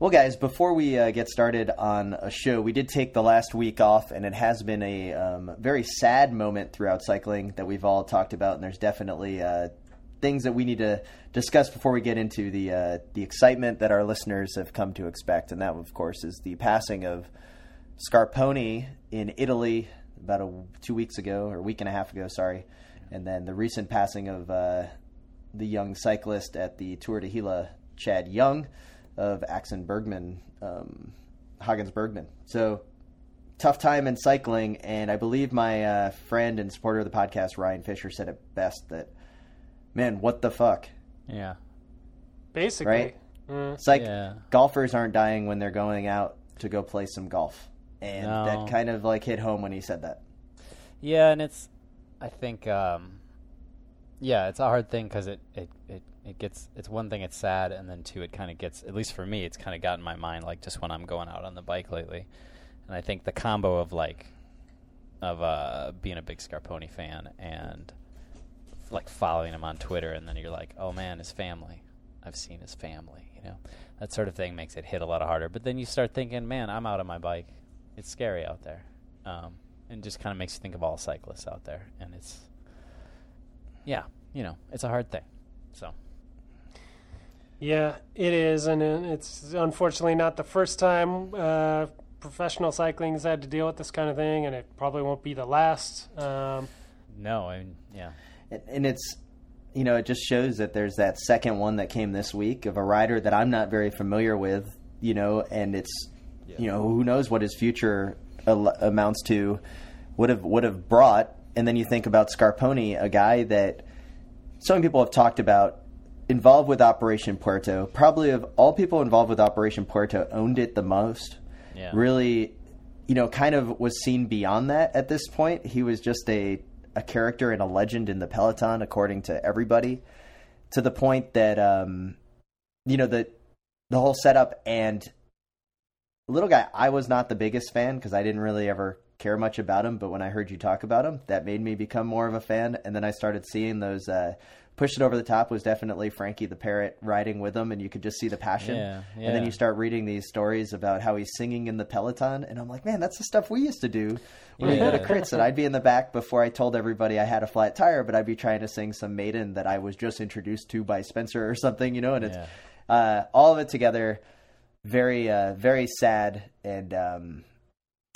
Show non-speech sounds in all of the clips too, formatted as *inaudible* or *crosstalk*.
Well, guys, before we uh, get started on a show, we did take the last week off, and it has been a um, very sad moment throughout cycling that we've all talked about. And there's definitely uh, things that we need to discuss before we get into the uh, the excitement that our listeners have come to expect. And that, of course, is the passing of Scarponi in Italy about a, two weeks ago, or a week and a half ago, sorry. And then the recent passing of uh, the young cyclist at the Tour de Gila, Chad Young of Axeon Bergman, um, Hagens Bergman. So tough time in cycling, and I believe my uh, friend and supporter of the podcast, Ryan Fisher, said it best that, man, what the fuck, Yeah. Basically. right? Mm. It's like Yeah. golfers aren't dying when they're going out to go play some golf, and No. that kind of like hit home when he said that. Yeah, and it's, I think, um, yeah, it's a hard thing because it, it, it, it gets, it's one thing, it's sad, and then two, it kind of gets, at least for me, it's kind of got in my mind, like just when I'm going out on the bike lately. And I think the combo of like, of uh, being a big Scarponi fan and like following him on Twitter, and then you're like, oh man, his family. I've seen his family, you know, that sort of thing makes it hit a lot harder. But then you start thinking, man, I'm out on my bike. It's scary out there, um, and just kind of makes you think of all cyclists out there, and it's, yeah, you know, it's a hard thing. So Yeah, it is, and it's unfortunately not the first time uh, professional cycling has had to deal with this kind of thing, and it probably won't be the last. Um, no, I mean, yeah, And- and it's you know it just shows that there's that second one that came this week of a rider that I'm not very familiar with you know and it's you know who knows what his future al- amounts to would have would have brought. And then you think about Scarponi a guy that so many people have talked about involved with Operation Puerto probably of all people involved with Operation Puerto owned it the most yeah, really, you know, kind of was seen beyond that at this point. He was just a, a character and a legend in the peloton, according to everybody, to the point that, um, you know, the, the whole setup and little guy, I was not the biggest fan because I didn't really ever care much about him. But when I heard you talk about him, that made me become more of a fan. And then I started seeing those, uh, Push it over the top was definitely Frankie the Parrot riding with him, and you could just see the passion. Yeah, And then you start reading these stories about how he's singing in the peloton, and I'm like, man, that's the stuff we used to do when we go to crits. And I'd be in the back before I told everybody I had a flat tire, but I'd be trying to sing some maiden that I was just introduced to by Spencer or something, you know. And it's Yeah. uh, all of it together, very, uh, very sad, and um,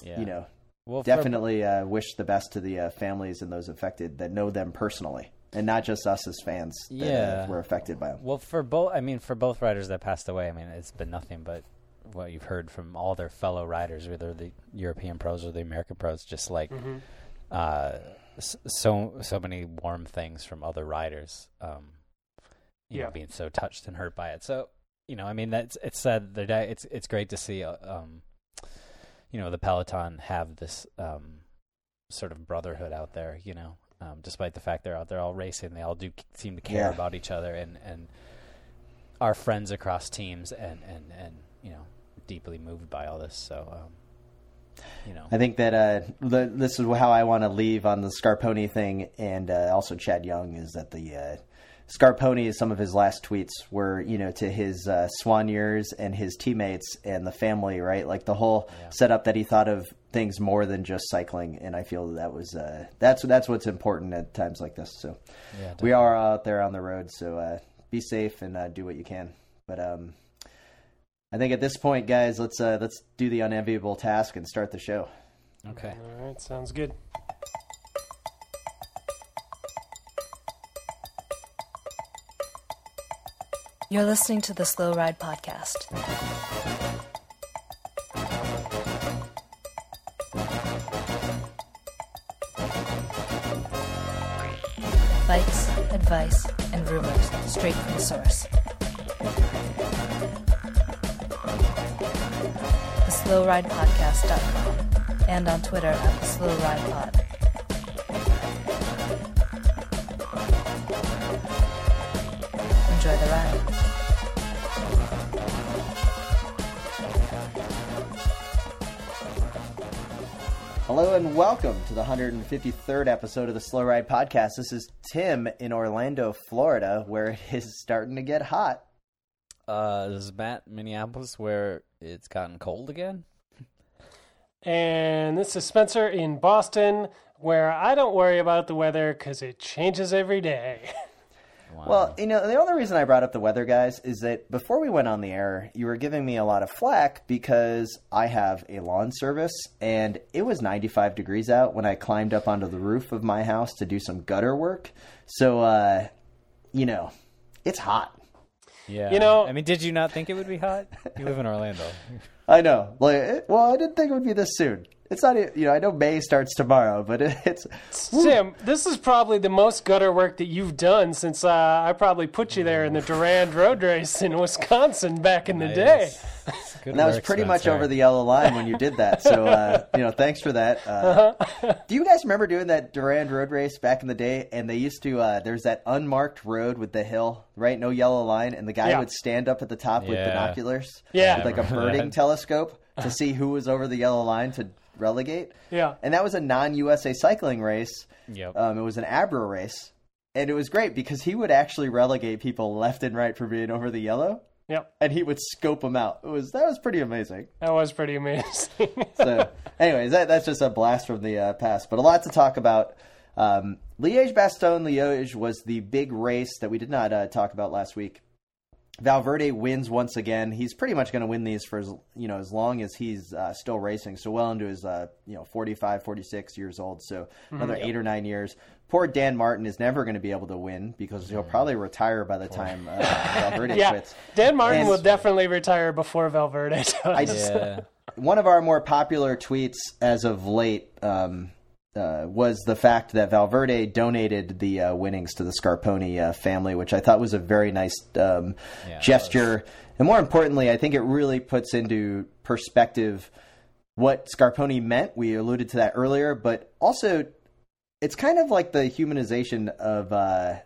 yeah. you know, well, for- definitely uh, wish the best to the uh, families and those affected that know them personally, and not just us as fans that Yeah. uh, were affected by them. Well, for both, I mean, for both riders that passed away, I mean, it's been nothing but what you've heard from all their fellow riders, whether the European pros or the American pros, just like uh, so so many warm things from other riders, um, you Yeah. know, being so touched and hurt by it. So, you know, I mean, that's it's said that I- it's it's great to see, uh, um, you know, the peloton have this um, sort of brotherhood out there. You know, um, despite the fact they're out there all racing, they all do seem to care Yeah. about each other and and are friends across teams and and and you know deeply moved by all this. So, um, you know, I think that uh, the, this is how I want to leave on the Scarponi thing, and uh, also Chad Young is that the uh, Scarponi, some of his last tweets were, you know, to his uh, soigneurs and his teammates and the family, right? Like the whole Yeah. setup that he thought of things more than just cycling, and I feel that was uh, that's that's what's important at times like this. So yeah, we are out there on the road, so uh, be safe and uh, do what you can. But um, I think at this point, guys, let's uh, let's do the unenviable task and start the show. okay. all right, sounds good. You're listening to the Slow Ride Podcast. Advice, and rumors straight from the source. The SlowRidePodcast.com and on Twitter at the Hello and welcome to the 153rd episode of the Slow Ride Podcast. This is Tim in Orlando, Florida, where it is starting to get hot. Uh, is Matt Minneapolis where it's gotten cold again? And this is Spencer in Boston, where I don't worry about the weather because it changes every day. *laughs* Wow. Well, you know, the only reason I brought up the weather, guys, is that before we went on the air, you were giving me a lot of flack because I have a lawn service and it was 95 degrees out when I climbed up onto the roof of my house to do some gutter work. So, uh, you know, it's hot. yeah. you know- I mean, did you not think it would be hot? You live in Orlando. *laughs* I know. Like, well, I didn't think it would be this soon. It's not, you know, I know May starts tomorrow, but it, it's Sam, this is probably the most gutter work that you've done since uh, I probably put you there in the Durand Road Race in Wisconsin back in the day. Good And that was work, pretty much over the yellow line when you did that. So, uh, you know, thanks for that. Uh, do you guys remember doing that Durand road race back in the day? And they used to, uh, there's that unmarked road with the hill, right? No yellow line. And the guy Yeah. would stand up at the top with binoculars, Yeah. with like a birding telescope to see who was over the yellow line to relegate. Yeah. And that was a non USA cycling race. Yep. Um, it was an Abra race. And it was great because he would actually relegate people left and right for being over the yellow. Yep. And he would scope them out. It was that was pretty amazing. That was pretty amazing. *laughs* So, anyways, that, that's just a blast from the uh, past. But a lot to talk about. Um, Liège Bastogne Liège was the big race that we did not uh, talk about last week. Valverde wins once again. He's pretty much going to win these for as you know as long as he's uh, still racing. So well into his uh, you know 45, 46 years old. So another eight or nine years. Poor Dan Martin is never going to be able to win because he'll probably retire by the time uh, *laughs* Valverde yeah. quits. Dan Martin And- will definitely retire before Valverde *laughs* does. I Yeah. one of our more popular tweets as of late um, uh, was the fact that Valverde donated the uh, winnings to the Scarponi uh, family, which I thought was a very nice um, Yeah, gesture. And more importantly, I think it really puts into perspective what Scarponi meant. We alluded to that earlier, but also it's kind of like the humanization of.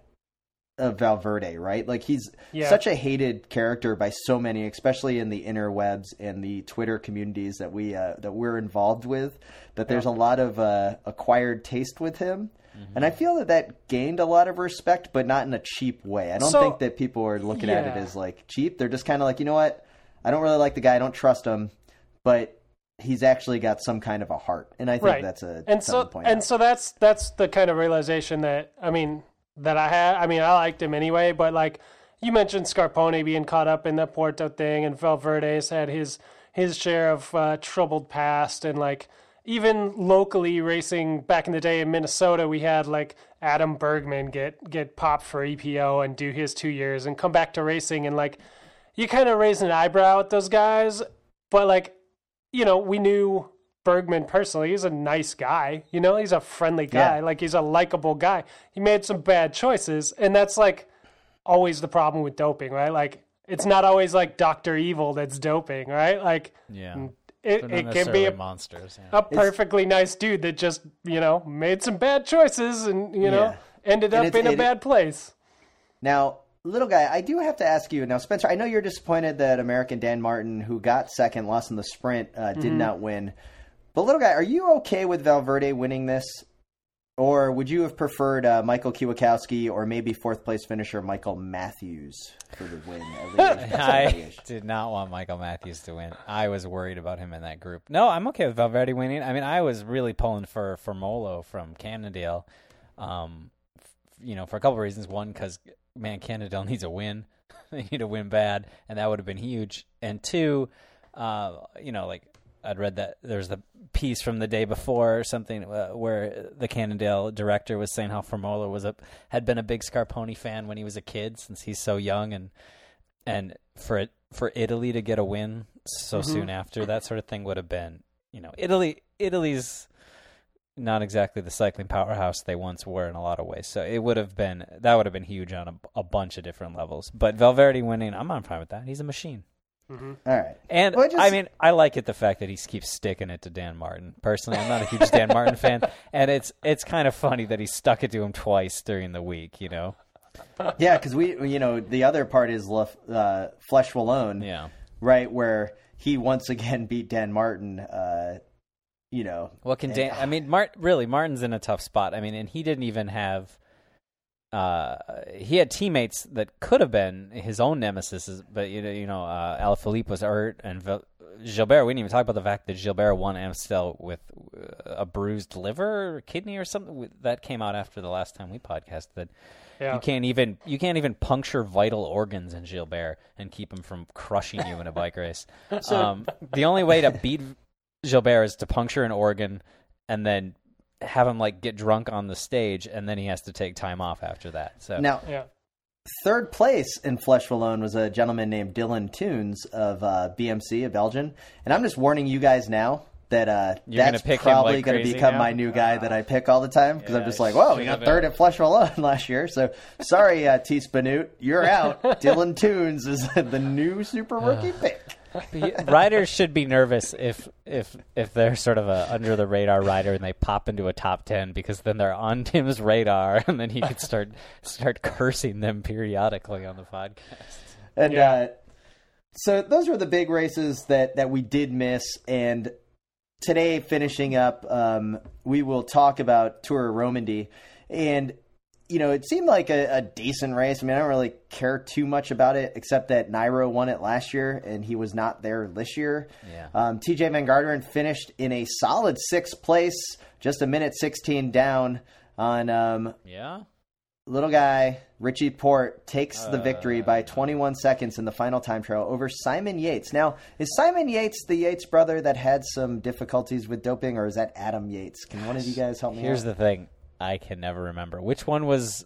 Uh, of Valverde, right? Like he's Yeah. such a hated character by so many, especially in the interwebs and the Twitter communities that we uh, that we're involved with. That there's a lot of uh, acquired taste with him, and I feel that that gained a lot of respect, but not in a cheap way. I don't So- think that people are looking at it as like cheap. They're just kind of like, you know what? I don't really like the guy. I don't trust him, but he's actually got some kind of a heart, and I think right. that's a and so point and out. so that's that's the kind of realization that I mean that I had. I mean, I liked him anyway, but like you mentioned, Scarponi being caught up in the Porto thing, and Valverde's had his his share of uh, troubled past, and like even locally racing back in the day in Minnesota, we had like Adam Bergman get get popped for EPO and do his two years and come back to racing, and like you kind of raise an eyebrow at those guys, but like you know, we knew Bergman personally. He's a nice guy. You know, he's a friendly guy. Yeah. Like he's a likable guy. He made some bad choices, and that's like always the problem with doping, right? Like it's not always like Doctor Evil that's doping, right? Like Yeah. it, it can be a, monsters. Yeah. a perfectly nice dude that just you know made some bad choices and you know Yeah. ended up in a it- bad place. Now, little guy, I do have to ask you now, Spencer. I know you're disappointed that American Dan Martin, who got second, lost in the sprint, uh, did Mm-hmm. not win. But little guy, are you okay with Valverde winning this, or would you have preferred uh, Michael Kwiatkowski or maybe fourth place finisher Michael Matthews for the win? *laughs* I did not want Michael Matthews to win. I was worried about him in that group. No, I'm okay with Valverde winning. I mean, I was really pulling for Formolo from Cannondale, um, f- you know, for a couple of reasons. One, because man, Cannondale needs a win. *laughs* they need a win bad, and that would have been huge. And two, uh, you know, like I'd read that there's the piece from the day before or something uh, where the Cannondale director was saying how Formolo was a had been a big Scarponi fan when he was a kid since he's so young and and for it for Italy to get a win so soon after that sort of thing would have been you know Italy Italy's not exactly the cycling powerhouse they once were in a lot of ways. So it would have been that would have been huge on a, a bunch of different levels. But Valverde winning I'm not fine with that. He's a machine All right. and Well, I just- I mean, I like it the fact that he keeps sticking it to Dan Martin. Personally, I'm not a huge Dan Martin fan, *laughs* and it's it's kind of funny that he stuck it to him twice during the week. You know? Yeah, because we, you know, the other part is Lef, uh, Flèche Wallonne, Yeah. right, where he once again *laughs* beat Dan Martin. Uh, you know, What can Dan? I mean, Mart really Martin's in a tough spot. I mean, and he didn't even have uh, he had teammates that could have been his own nemesis, but you know, you know, uh, Alaphilippe was hurt, and Vil- Gilbert. We didn't even talk about the fact that Gilbert won Amstel with uh, a bruised liver, or kidney, or something that came out after the last time we podcasted. Yeah. You can't even you can't even puncture vital organs in Gilbert and keep him from crushing you in a bike race. *laughs* um, the only way to beat Gilbert is to puncture an organ and then have him like get drunk on the stage, and then he has to take time off after that. So Now, Yeah. third place in Flèche Wallonne was a gentleman named Dylan Teuns of uh, BMC, a Belgian. And I'm just warning you guys now that uh, You're gonna that's pick him probably like going to become now? my new guy that I pick all the time because I'm just like, whoa, should we got third at Flèche Wallonne *laughs* last year. So sorry, uh, Tiesj Benoot, you're out. *laughs* Dylan Teuns is *laughs* the new super rookie pick. Riders should be nervous if if if they're sort of a under the radar rider and they pop into a top ten because then they're on *laughs* Tim's radar and then he could start start cursing them periodically on the podcast. And Yeah. uh, so those were the big races that, that we did miss. And today, finishing up, um, we will talk about Tour of Romandy. And, you know, it seemed like a, a decent race. I mean, I don't really care too much about it, except that Nairo won it last year and he was not there this year. Yeah. Um, Tejay Van Garderen finished in a solid sixth place, just a minute 16 down on um, Yeah. little guy Richie Porte takes the victory Uh. by 21 seconds in the final time trial over Simon Yates. Now, is Simon Yates the Yates brother that had some difficulties with doping, or is that Adam Yates? Can one of you guys help me Here's out? the thing. I can never remember. Which one was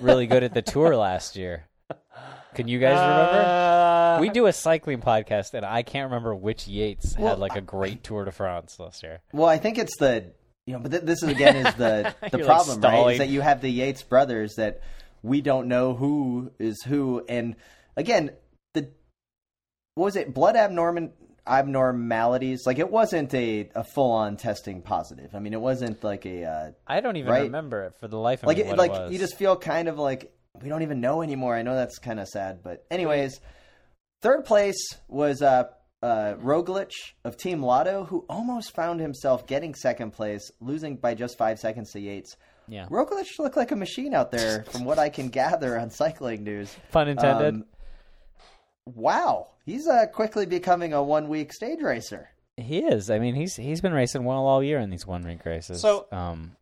really good at the tour *laughs* last year? Can you guys remember? Uh, we do a cycling podcast, and I can't remember which Yates Well, had like a great Tour de France last year. well, I think it's the you know, but th- this is again is the *laughs* the You're, like, problem, right? Is that you have the Yates brothers that we don't know who is who, and again, the what was it? Blood abnormal abnormalities. Like it wasn't a, a full on testing positive. I mean, it wasn't like a uh, I don't even Right. remember it for the life of like me. it, like it was. you just feel kind of like we don't even know anymore. I know that's kind of sad, but anyways, third place was uh, uh, Roglic of Team Lotto, who almost found himself getting second place, losing by just five seconds to Yates. yeah. Roglic looked like a machine out there, from what I can *laughs* gather on Cycling News. Pun intended. Um, wow, he's uh, quickly becoming a one week stage racer. He is. I mean, he's he's been racing well all year in these one week races. So- um,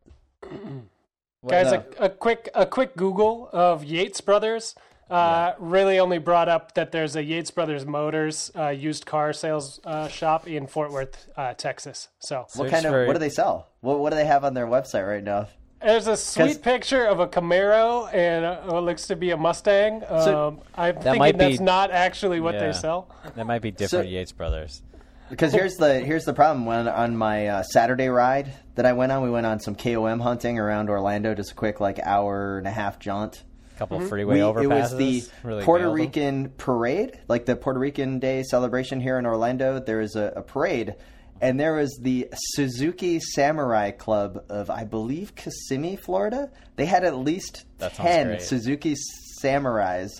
guys, a, a quick a quick Google of Yates Brothers uh, really only brought up that there's a Yates Brothers Motors uh, used car sales uh, shop in Fort Worth, uh, Texas. So What Search kind of for- what do they sell? What what do they have on their website right now? There's a sweet picture of a Camaro and uh, what looks to be a Mustang. So- Um, I'm thinking be- that's not actually what Yeah. they sell. that might be different So- Yates brothers. Because here's the here's the problem. When on my uh, Saturday ride that I went on, we went on some KOM hunting around Orlando, just a quick like hour and a half jaunt. A couple of freeway We, overpasses. it was the really Puerto nailed 'em. Rican parade, like the Puerto Rican Day celebration here in Orlando. There is a, a parade, and there was the Suzuki Samurai Club of, I believe, Kissimmee, Florida. They had at least That ten. Suzuki Samurais,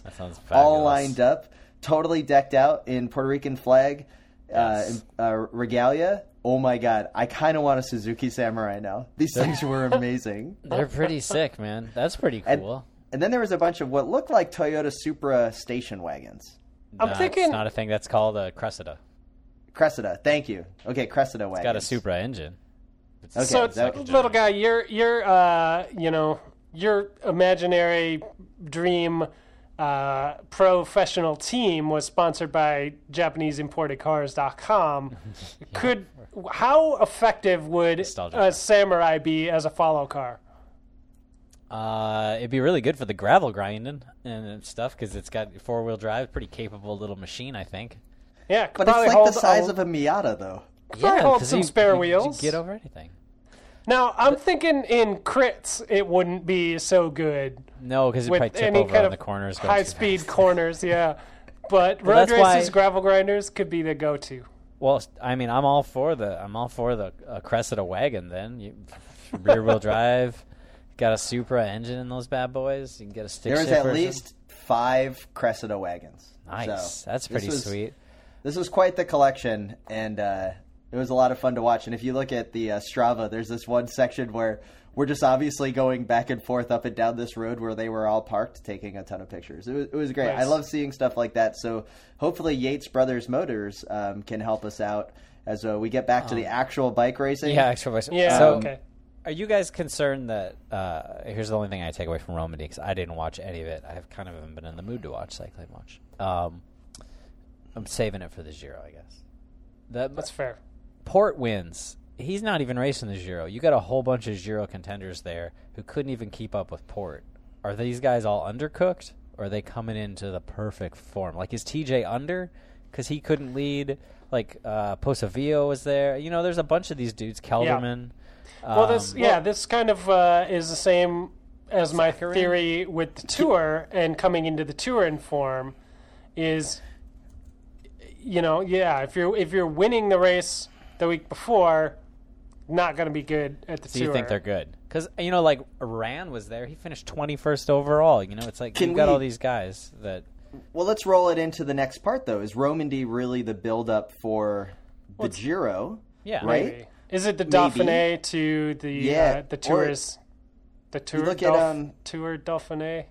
all lined up, totally decked out in Puerto Rican flag Yes. uh, uh, regalia. Oh my god, I kind of want a Suzuki Samurai now. These things were *laughs* amazing. They're pretty sick, man. That's pretty cool. And then there was a bunch of what looked like Toyota Supra station wagons. I'm Nah, thinking- it's not a thing that's called a Cressida. Cressida, thank you. Okay, Cressida wagons. It's got a Supra engine. It's Okay, so, is that- little guy, your your uh, you know your imaginary dream uh, professional team was sponsored by JapaneseImportedCars.com. *laughs* Could how effective would Nostalgic. a Samurai be as a follow car? Uh, it'd be really good for the gravel grinding and stuff because it's got four wheel drive, pretty capable little machine, I think. Yeah, could But it's like hold the size a- of a Miata, though. probably hold 'cause some you- spare you- you wheels. get over anything. Now I'm thinking in crits it wouldn't be so good No, because you with probably tip any over kind on of the corners. high speed corners. Yeah, *laughs* but Well, road that's why- races, gravel grinders could be the go-to. Well, I mean, I'm all for the I'm all for the uh, Cressida wagon. Then you, *laughs* rear wheel drive, got a Supra engine in those bad boys. You can get a stick There was at version. least five Cressida wagons. nice. So That's pretty was- sweet. This was quite the collection, and uh, It was a lot of fun to watch. And if you look at the uh, Strava, there's this one section where we're just obviously going back and forth up and down this road where they were all parked taking a ton of pictures. It was, it was great. Nice. I love seeing stuff like that. So hopefully Yates Brothers Motors um, can help us out as uh, we get back to the actual bike racing. Yeah, extra voice. Yeah, So, okay. Are you guys concerned that? Uh, here's the only thing I take away from Romandy because I didn't watch any of it. I've kind of haven't been in the mood to watch cycling much. Um, I'm saving it for the Giro, I guess. The, That's fair. Porte wins. He's not even racing the Giro. You got a whole bunch of Giro contenders there who couldn't even keep up with Porte. Are these guys all undercooked, or are they coming into the perfect form? Like, is TJ under because he couldn't lead? Like, uh, Pozzovivo was there. You know, there's a bunch of these dudes. Kelderman. Well, this Um, yeah, this kind of uh, is the same as my theory with the tour and coming into the tour in form is, you know, yeah, if you're if you're winning the race the week before, not going to be good at the Do tour. you think they're good? Because you know, like Rand was there. He finished 21st overall. You know, it's like Can you've got we- all these guys that. Well, let's roll it into the next part, though. Is Romandy really the build-up for the Giro? Yeah. Right? Maybe. Is it the Maybe. Dauphiné to the Yeah, uh, the or- tours? The tour look at, um, tour Dauphiné.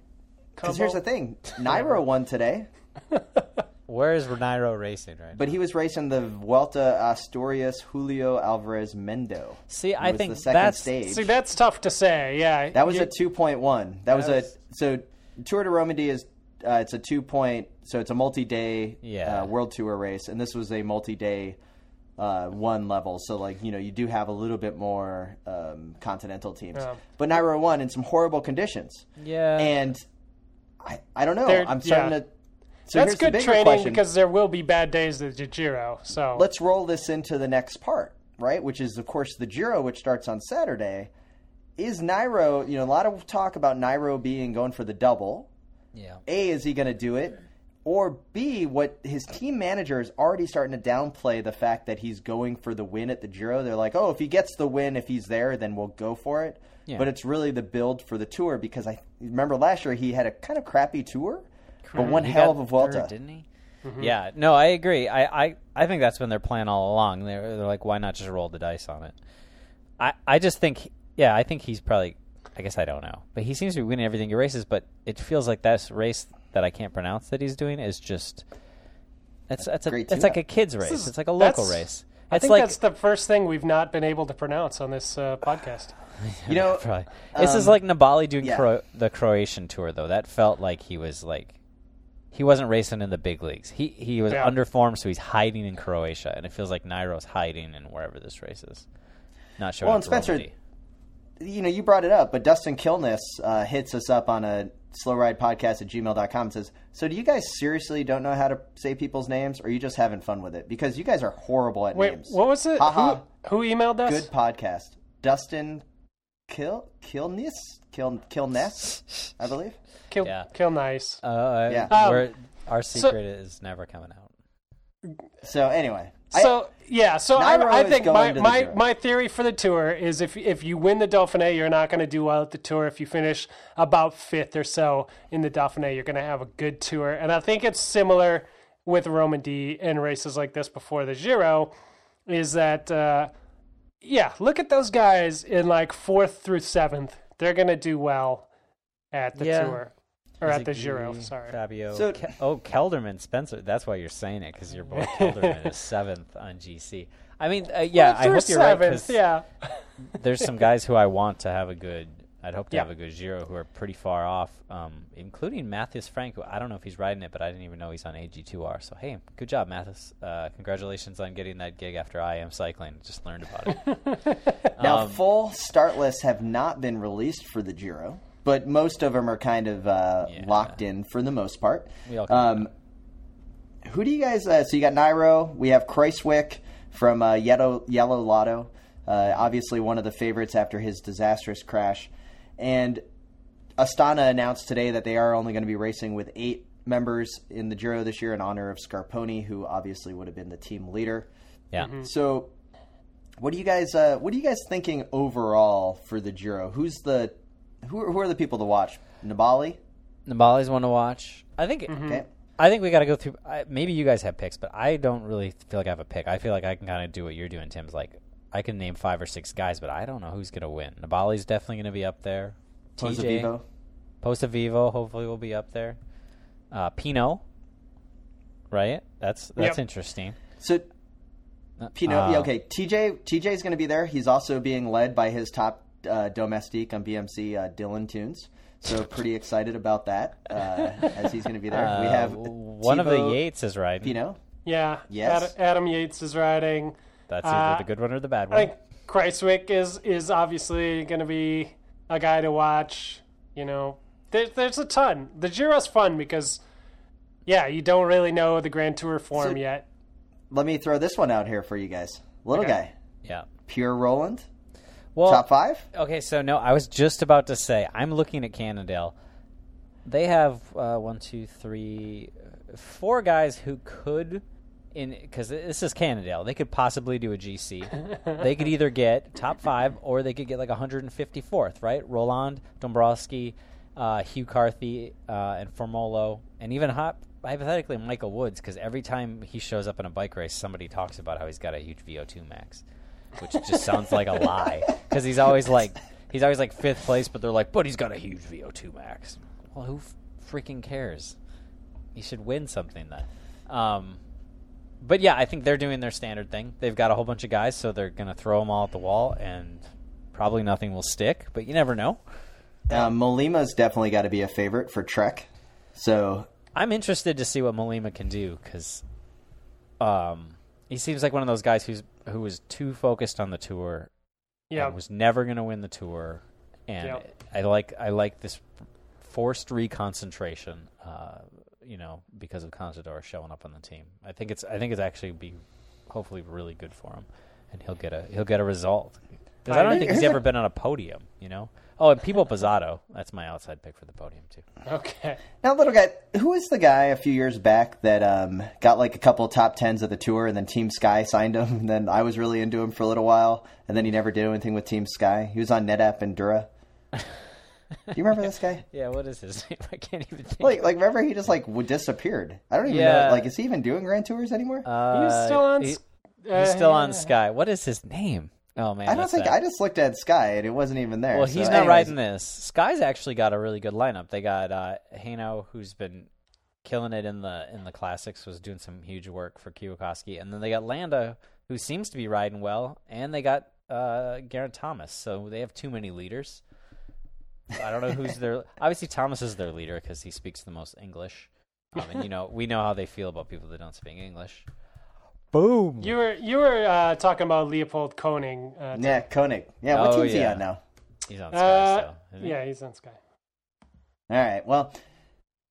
Because here's the thing: *laughs* Nairo won today, *laughs* Where is Nairo racing right but he was racing the Vuelta Asturias Julio Alvarez Mendo. See, I think the second that's- stage. See, that's tough to say. Yeah, That was You- a two point one. That was a so Tour de Romandy is uh, it's a two point so it's a multi day Yeah. uh, world tour race, and this was a multi day uh, one level. So like you know you do have a little bit more um, continental teams, Yeah. but Nairo won in some horrible conditions, Yeah. and I I don't know. They're- I'm starting yeah. to. So that's good training question. because there will be bad days at the Giro. So let's roll this into the next part, right? Which is, of course, the Giro, which starts on Saturday. Is Nairo, you know, a lot of talk about Nairo being going for the double. yeah. A, is he going to do it? Or B, what his team manager is already starting to downplay the fact that he's going for the win at the Giro. They're like, oh, if he gets the win, if he's there, then we'll go for it. Yeah. But it's really the build for the tour because I remember last year he had a kind of crappy tour, but one He hell of a Vuelta. third, didn't he? Yeah. No, I agree. I, I, I think that's been their plan all along. They're, they're like, why not just roll the dice on it? I, I just think, yeah, I think he's probably. I guess I don't know, but he seems to be winning everything he races. But it feels like this race that I can't pronounce that he's doing is just. It's it's a, Great it's like a kids race. is- it's like a local race. I It's think like that's the first thing we've not been able to pronounce on this uh, podcast. *laughs* You know, Probably. This is Um, like Nibali doing yeah. Cro- the Croatian tour, though. That felt like he was like he wasn't racing in the big leagues. He he was Yeah. under form, so he's hiding in Croatia, and it feels like Nairo's hiding in wherever this race is. Not sure. Well, and Spencer, you know, you brought it up, but Dustin Kilness uh, hits us up on a slow ride podcast at gmail.com and says, So do you guys seriously don't know how to say people's names or are you just having fun with it? Because you guys are horrible at Wait, names. what was it? Who, who emailed us? Good podcast. Dustin Kil Kilness? Kil Kilness, I believe. Kill, Yeah. kill nice. Uh, Yeah. Um, we're, our so- secret is never coming out. So anyway. I- So yeah, so I, I think going my, the my, my theory for the tour is if if you win the Dauphiné, you're not going to do well at the tour. If you finish about fifth or so in the Dauphiné, you're going to have a good tour. And I think it's similar with Romandy and races like this before the Giro, is that uh, yeah, look at those guys in like fourth through seventh. They're going to do well at the Yeah. tour or at the Giro. Sorry. Fabio. So- Ke- oh, Kelderman, Spencer. That's why you're saying it because you're both Kelderman is *laughs* seventh on GC. I mean, uh, yeah, I hope you're right seventh, because yeah. there's some guys who I want to have a good. I'd hope to Yeah. have a good Giro who are pretty far off, um, including Mathias Frank. I don't know if he's riding it, but I didn't even know he's on AG2R. So hey, good job, Mathias. Uh, congratulations on getting that gig after IAM Cycling. Just learned about it. *laughs* Now, Um, full start lists have not been released for the Giro, but most of them are kind of uh, Yeah. locked in for the most part. We all Um, who do you guys? Uh, so you got Nairo. We have Kruijswijk from uh, Yellow Yellow Lotto. Uh, obviously, one of the favorites after his disastrous crash. And Astana announced today that they are only going to be racing with eight members in the Giro this year in honor of Scarponi, who obviously would have been the team leader. yeah. So, what do you guys? Uh, what are you guys thinking overall for the Giro? Who's the who? Are, who are the people to watch? Nibali. Nibali's one to watch. I think Okay. I think we got to go through. I, maybe you guys have picks, but I don't really feel like I have a pick. I feel like I can kind of do what you're doing, Tim's. Like I can name five or six guys, but I don't know who's going to win. Nibali's definitely going to be up there. TJ, Vivo. Pozzovivo hopefully will be up there. Uh, Pinot, right? That's that's Yep. interesting. So Pinot, Uh, yeah, okay. TJ TJ is going to be there. He's also being led by his top uh, domestique on BMC, uh, Dylan Teuns. So pretty excited about that uh, *laughs* as he's going to be there. we Uh, have one of the Yates is riding. Pinot. Yeah. Yes. Ad- Adam Yates is riding. That's Uh, either the good one or the bad one. I one. think Kruijswijk is is obviously going to be a guy to watch. You know, there, there's a ton. The Giro's fun because, yeah, you don't really know the Grand Tour form So- yet. Let me throw this one out here for you guys. Little Okay. guy, yeah. Pierre Rolland, Well, top five. Okay, so no, I was just about to say I'm looking at Cannondale. They have uh, one, two, three, uh, guys who could, in because this is Cannondale. They could possibly do a GC. they could either get top five or they could get like 154th. Right? Rolland Dombrowski, uh, Hugh Carthy, uh, and Formolo, and even hot, hypothetically Michael Woods, because every time he shows up in a bike race, somebody talks about how he's got a huge VO2 max which just sounds like a lie because he's always like he's always like fifth place, but they're like, but he's got a huge VO2 max. Well, who f- freaking cares? He should win something then. Um, but yeah, I think they're doing their standard thing. They've got a whole bunch of guys, so they're gonna throw them all at the wall, and probably nothing will stick. But you never know. Uh, Mollema's definitely got to be a favorite for Trek. So I'm interested to see what Molima can do because um, he seems like one of those guys who's who was too focused on the tour Yeah. was never going to win the tour. And Yep. I like I like this forced reconcentration. Uh, you know, because of Contador showing up on the team. I think it's I think it's actually be hopefully really good for him, and he'll get a he'll get a result. Because I don't think he's ever been on a podium. You know. Oh, and People Pizzato. That's my outside pick for the podium too. Okay. now, little guy, who was the guy a few years back that um, got like a couple top tens of the tour, and then Team Sky signed him, *laughs* and then I was really into him for a little while, and then he never did anything with Team Sky. He was on NetApp-Endura. *laughs* Do you remember this guy? *laughs* Yeah, what is his name? I can't even think. Like, like remember he just like w- disappeared. I don't even Yeah. know. Like, is he even doing Grand Tours anymore? uh, He's still on. he- s- he's uh, still on. Sky. What is his name? Oh man, I don't that's think sad. I just looked at Sky and it wasn't even there. Well, So he's not anyways, riding this. Sky's actually got a really good lineup. They got uh, Henao, who's been killing it in the in the classics, was doing some huge work for Kwiatkowski, and then they got Landa, who seems to be riding well, and they got uh, Geraint Thomas. So they have too many leaders. I don't know who's their. Obviously, Thomas is their leader because he speaks the most English. Um, and you know, we know how they feel about people that don't speak English. Boom. You were you were uh, talking about Leopold König. Uh, Yeah, Koenig. Yeah, what Oh, team's he on now? He's on Sky uh, still. isn't he? yeah, he's on Sky. All right. Well,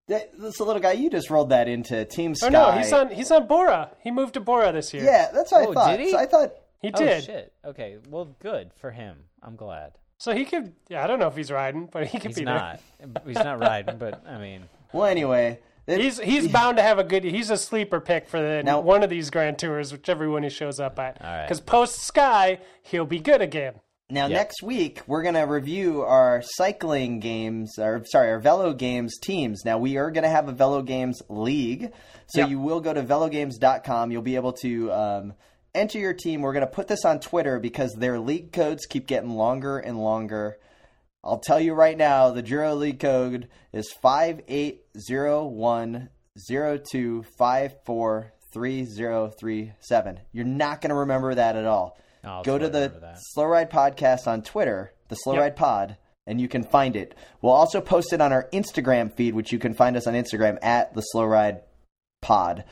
that, this little guy, you just rolled that into Team Sky. Oh no, he's on he's on Bora. He moved to Bora this year. Yeah, that's what Oh, I thought. did he? So I thought. he Oh did. shit. Okay. Well, good for him. I'm glad. So he could. Yeah, I don't know if he's riding, but he could He's be not. He's not riding, but I mean, *laughs* Well, anyway, it- He's he's bound to have a good. He's a sleeper pick for the Now- one of these Grand Tours, whichever one he shows up at. All right. Because post Sky, he'll be good again. now Yeah. next week we're gonna review our cycling games, or sorry, our Velo Games teams. Now we are gonna have a Velo Games league, so Yep. you will go to velogames.com. You'll be able to. Um, Enter your team. We're going to put this on Twitter because their league codes keep getting longer and longer. I'll tell you right now, the Giro League code is five eight zero one zero two five four three zero three seven. You're not going to remember that at all. I'll Go to the. Slow Ride Podcast on Twitter, the Slow Yep. Ride Pod, and you can find it. We'll also post it on our Instagram feed, which you can find us on Instagram at the Slow Ride Pod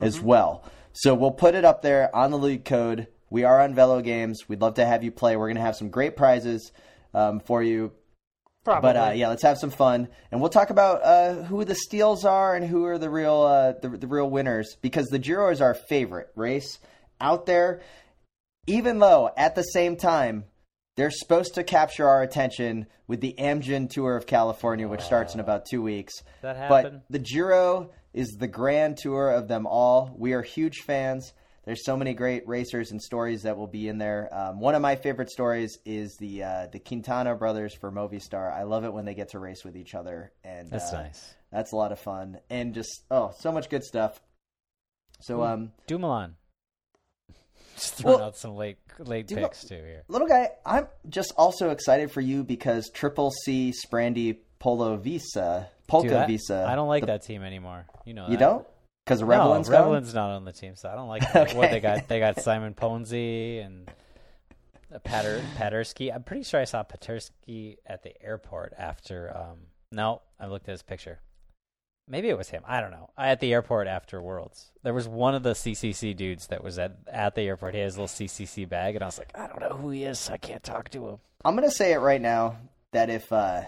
as Mm-hmm. well. So we'll put it up there on the league code. We are on Velo Games. We'd love to have you play. We're going to have some great prizes um, for you. Probably. But uh, yeah, let's have some fun, and we'll talk about uh, who the steals are and who are the real uh, the, the real winners because the Giro is our favorite race out there. Even though at the same time they're supposed to capture our attention with the Amgen Tour of California, which starts in about two weeks. That happened. But the Giro is the grand tour of them all. We are huge fans. there's so many great racers and stories that will be in there. Um, one of my favorite stories is the uh, the Quintana brothers for Movistar. I love it when they get to race with each other, and That's uh, nice. That's a lot of fun, and just oh, so much good stuff. So um, Dumoulin. *laughs* Just throwing Well, out some late late picks too here. little guy, I'm just also excited for you because Triple C Sprandi Polo Visa Polka Dude, I, Visa. I don't like the- that team anymore. You know You that. don't because Rebellin's no, gone? Rebellin's not on the team, so I don't like *laughs* that. what they got. They got Simon Ponzi and Pater. I'm pretty sure I saw Paterski at the airport after. Um, no, I looked at his picture. Maybe it was him. I don't know. At the airport after Worlds, there was one of the CCC dudes that was at at the airport. He had his little CCC bag, and I was like, I don't know who he is. So I can't talk to him. I'm gonna say it right now that if uh,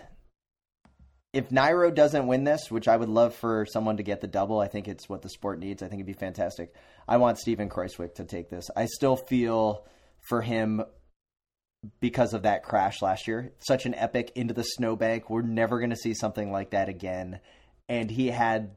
if Nairo doesn't win this, which I would love for someone to get the double, I think it's what the sport needs. I think it'd be fantastic. I want Steven Kruijswijk to take this. I still feel for him because of that crash last year. Such an epic into the snowbank. We're never gonna see something like that again. And he had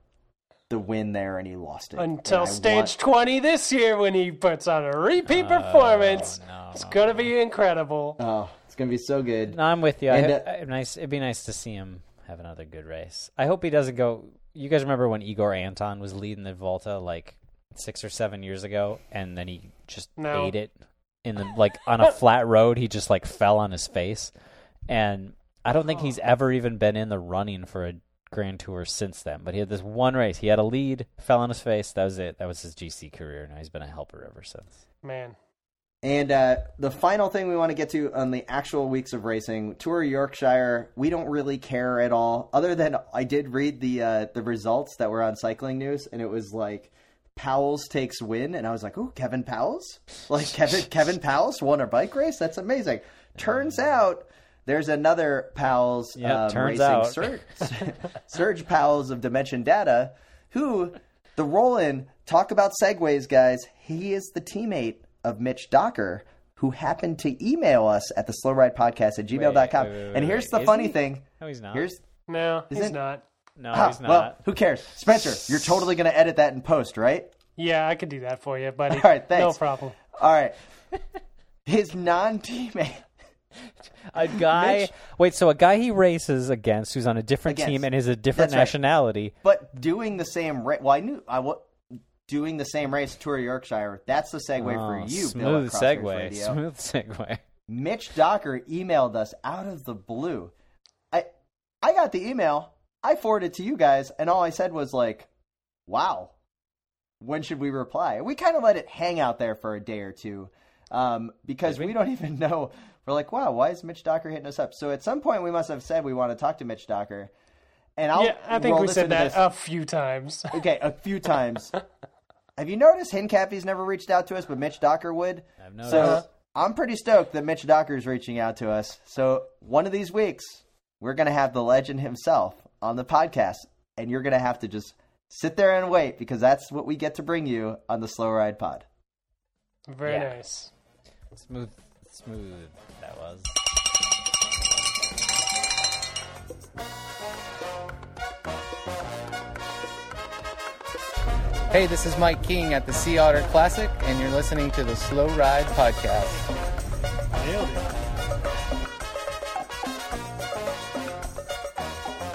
the win there and he lost it. Until stage want- 20 this year when he puts on a repeat performance. Oh, no, It's going to be incredible. Oh, it's gonna be so good. No, I'm with you. And, I, uh, I, nice. It'd be nice to see him have another good race. I hope he doesn't go. You guys remember when Igor Anton was leading the Volta like six or seven years ago, and then he just No. ate it in the like on a flat road. He just like fell on his face, and I don't think he's oh. ever even been in the running for a Grand Tour since then. But he had this one race. He had a lead, fell on his face. That was it. That was his GC career. Now he's been a helper ever since. Man. And uh, the final thing we want to get to on the actual weeks of racing, Tour of Yorkshire, we don't really care at all. Other than I did read the uh, the results that were on Cycling News, and it was like Pauwels takes win, and I was like, "Ooh, Kevin Pauwels like Kevin *laughs* Kevin Pauwels won a bike race. That's amazing." Turns out there's another Pauwels Yep, um, turns racing out. Serge, *laughs* Serge Pauwels of Dimension Data, who the Roland talk about segways, guys. He is the teammate of Mitch Docker, who happened to email us at the slow ride podcast at gmail.com. Wait, wait, wait, and here's the Is funny he? thing. No, he's not. Here's No, he's Isn't- not. no, Ah, he's not. well, who cares? Spencer, you're totally going to edit that in post, right? Yeah, I could do that for you, buddy. All right, thanks. No problem. All right. His non-teammate. *laughs* A guy. Mitch- wait, so a guy he races against who's on a different Against. team and is a different That's right. nationality. But doing the same race, well, I knew I wa doing the same race Tour of Yorkshire. That's the segue for Oh, you, Bill. smooth at segue. Radio. Smooth segue. Mitch Docker emailed us out of the blue. I I got the email. I forwarded it to you guys, and all I said was like, "Wow, when should we reply?" We kind of let it hang out there for a day or two um, because we? don't *laughs* even know. We're like, "Wow, why is Mitch Docker hitting us up?" So at some point, we must have said we want to talk to Mitch Docker, and I'll yeah, I think we said that this- a few times. Okay, a few times. *laughs* Have you noticed Hincapie's never reached out to us, but Mitch Docker would? I've noticed. So I'm pretty stoked that Mitch Docker is reaching out to us. So one of these weeks, we're going to have the legend himself on the podcast, and you're going to have to just sit there and wait because that's what we get to bring you on the Slow Ride Pod. Very Yeah. nice. Smooth, smooth. That was. Hey, this is Mike King at the Sea Otter Classic, and you're listening to the Slow Ride Podcast. Nailed it.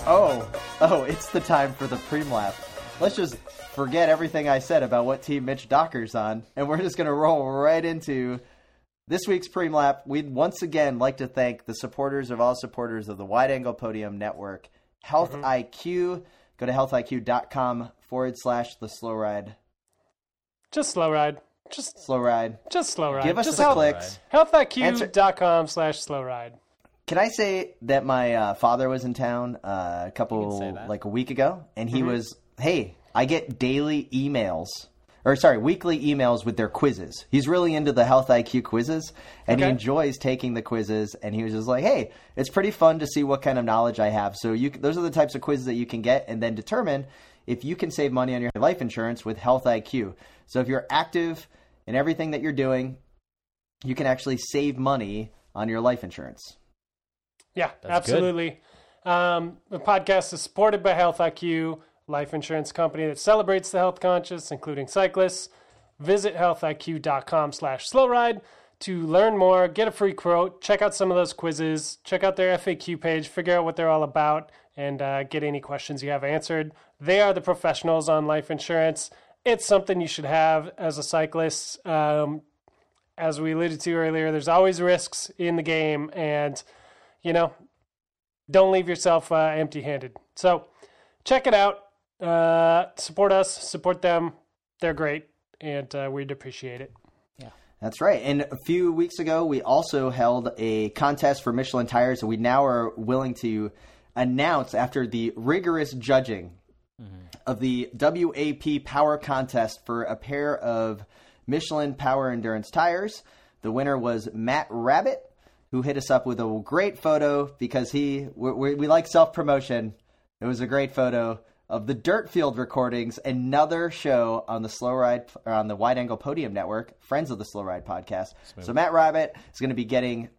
Oh, oh, it's the time for the preem lap. Let's just forget everything I said about what team Mitch Docker's on, and we're just going to roll right into this week's preem lap. We'd once again like to thank the supporters of all supporters of the Wide Angle Podium Network, Health mm-hmm. IQ. Go to healthIQ.com forward slash the slow ride. Just slow ride. Just Slow ride. just slow ride. Give us just the health, clicks. healthiq.com slash slow ride. Can I say that my uh, father was in town uh, a couple, can say that. like a week ago, and Mm-hmm. he was, hey, I get daily emails, or sorry, weekly emails with their quizzes. He's really into the Health IQ quizzes, and he enjoys taking the quizzes. And he was just like, hey, it's pretty fun to see what kind of knowledge I have. So you, those are the types of quizzes that you can get, and then determine if you can save money on your life insurance with Health IQ. So if you're active in everything that you're doing, you can actually save money on your life insurance. Yeah, That's absolutely. Um, the podcast is supported by Health IQ, life insurance company that celebrates the health conscious, including cyclists. visit healthiq.com slash slow ride to learn more, get a free quote, check out some of those quizzes, check out their FAQ page, figure out what they're all about, and uh, get any questions you have answered. They are the professionals on life insurance. It's something you should have as a cyclist. Um, as we alluded to earlier, there's always risks in the game, and you know, don't leave yourself uh, empty-handed. So, check it out. Uh, support us, support them. They're great, and uh, we'd appreciate it. Yeah, That's right. And a few weeks ago, we also held a contest for Michelin tires, and we now are willing to announce after the rigorous judging of the WAP Power Contest for a pair of Michelin Power Endurance tires. The winner was Matt Rabbit, who hit us up with a great photo because he we, we, we like self promotion. It was a great photo of the Dirt Field recordings, another show on the Slow Ride or on the Wide Angle Podium Network, friends of the Slow Ride podcast. So Matt Rabbit is going to be getting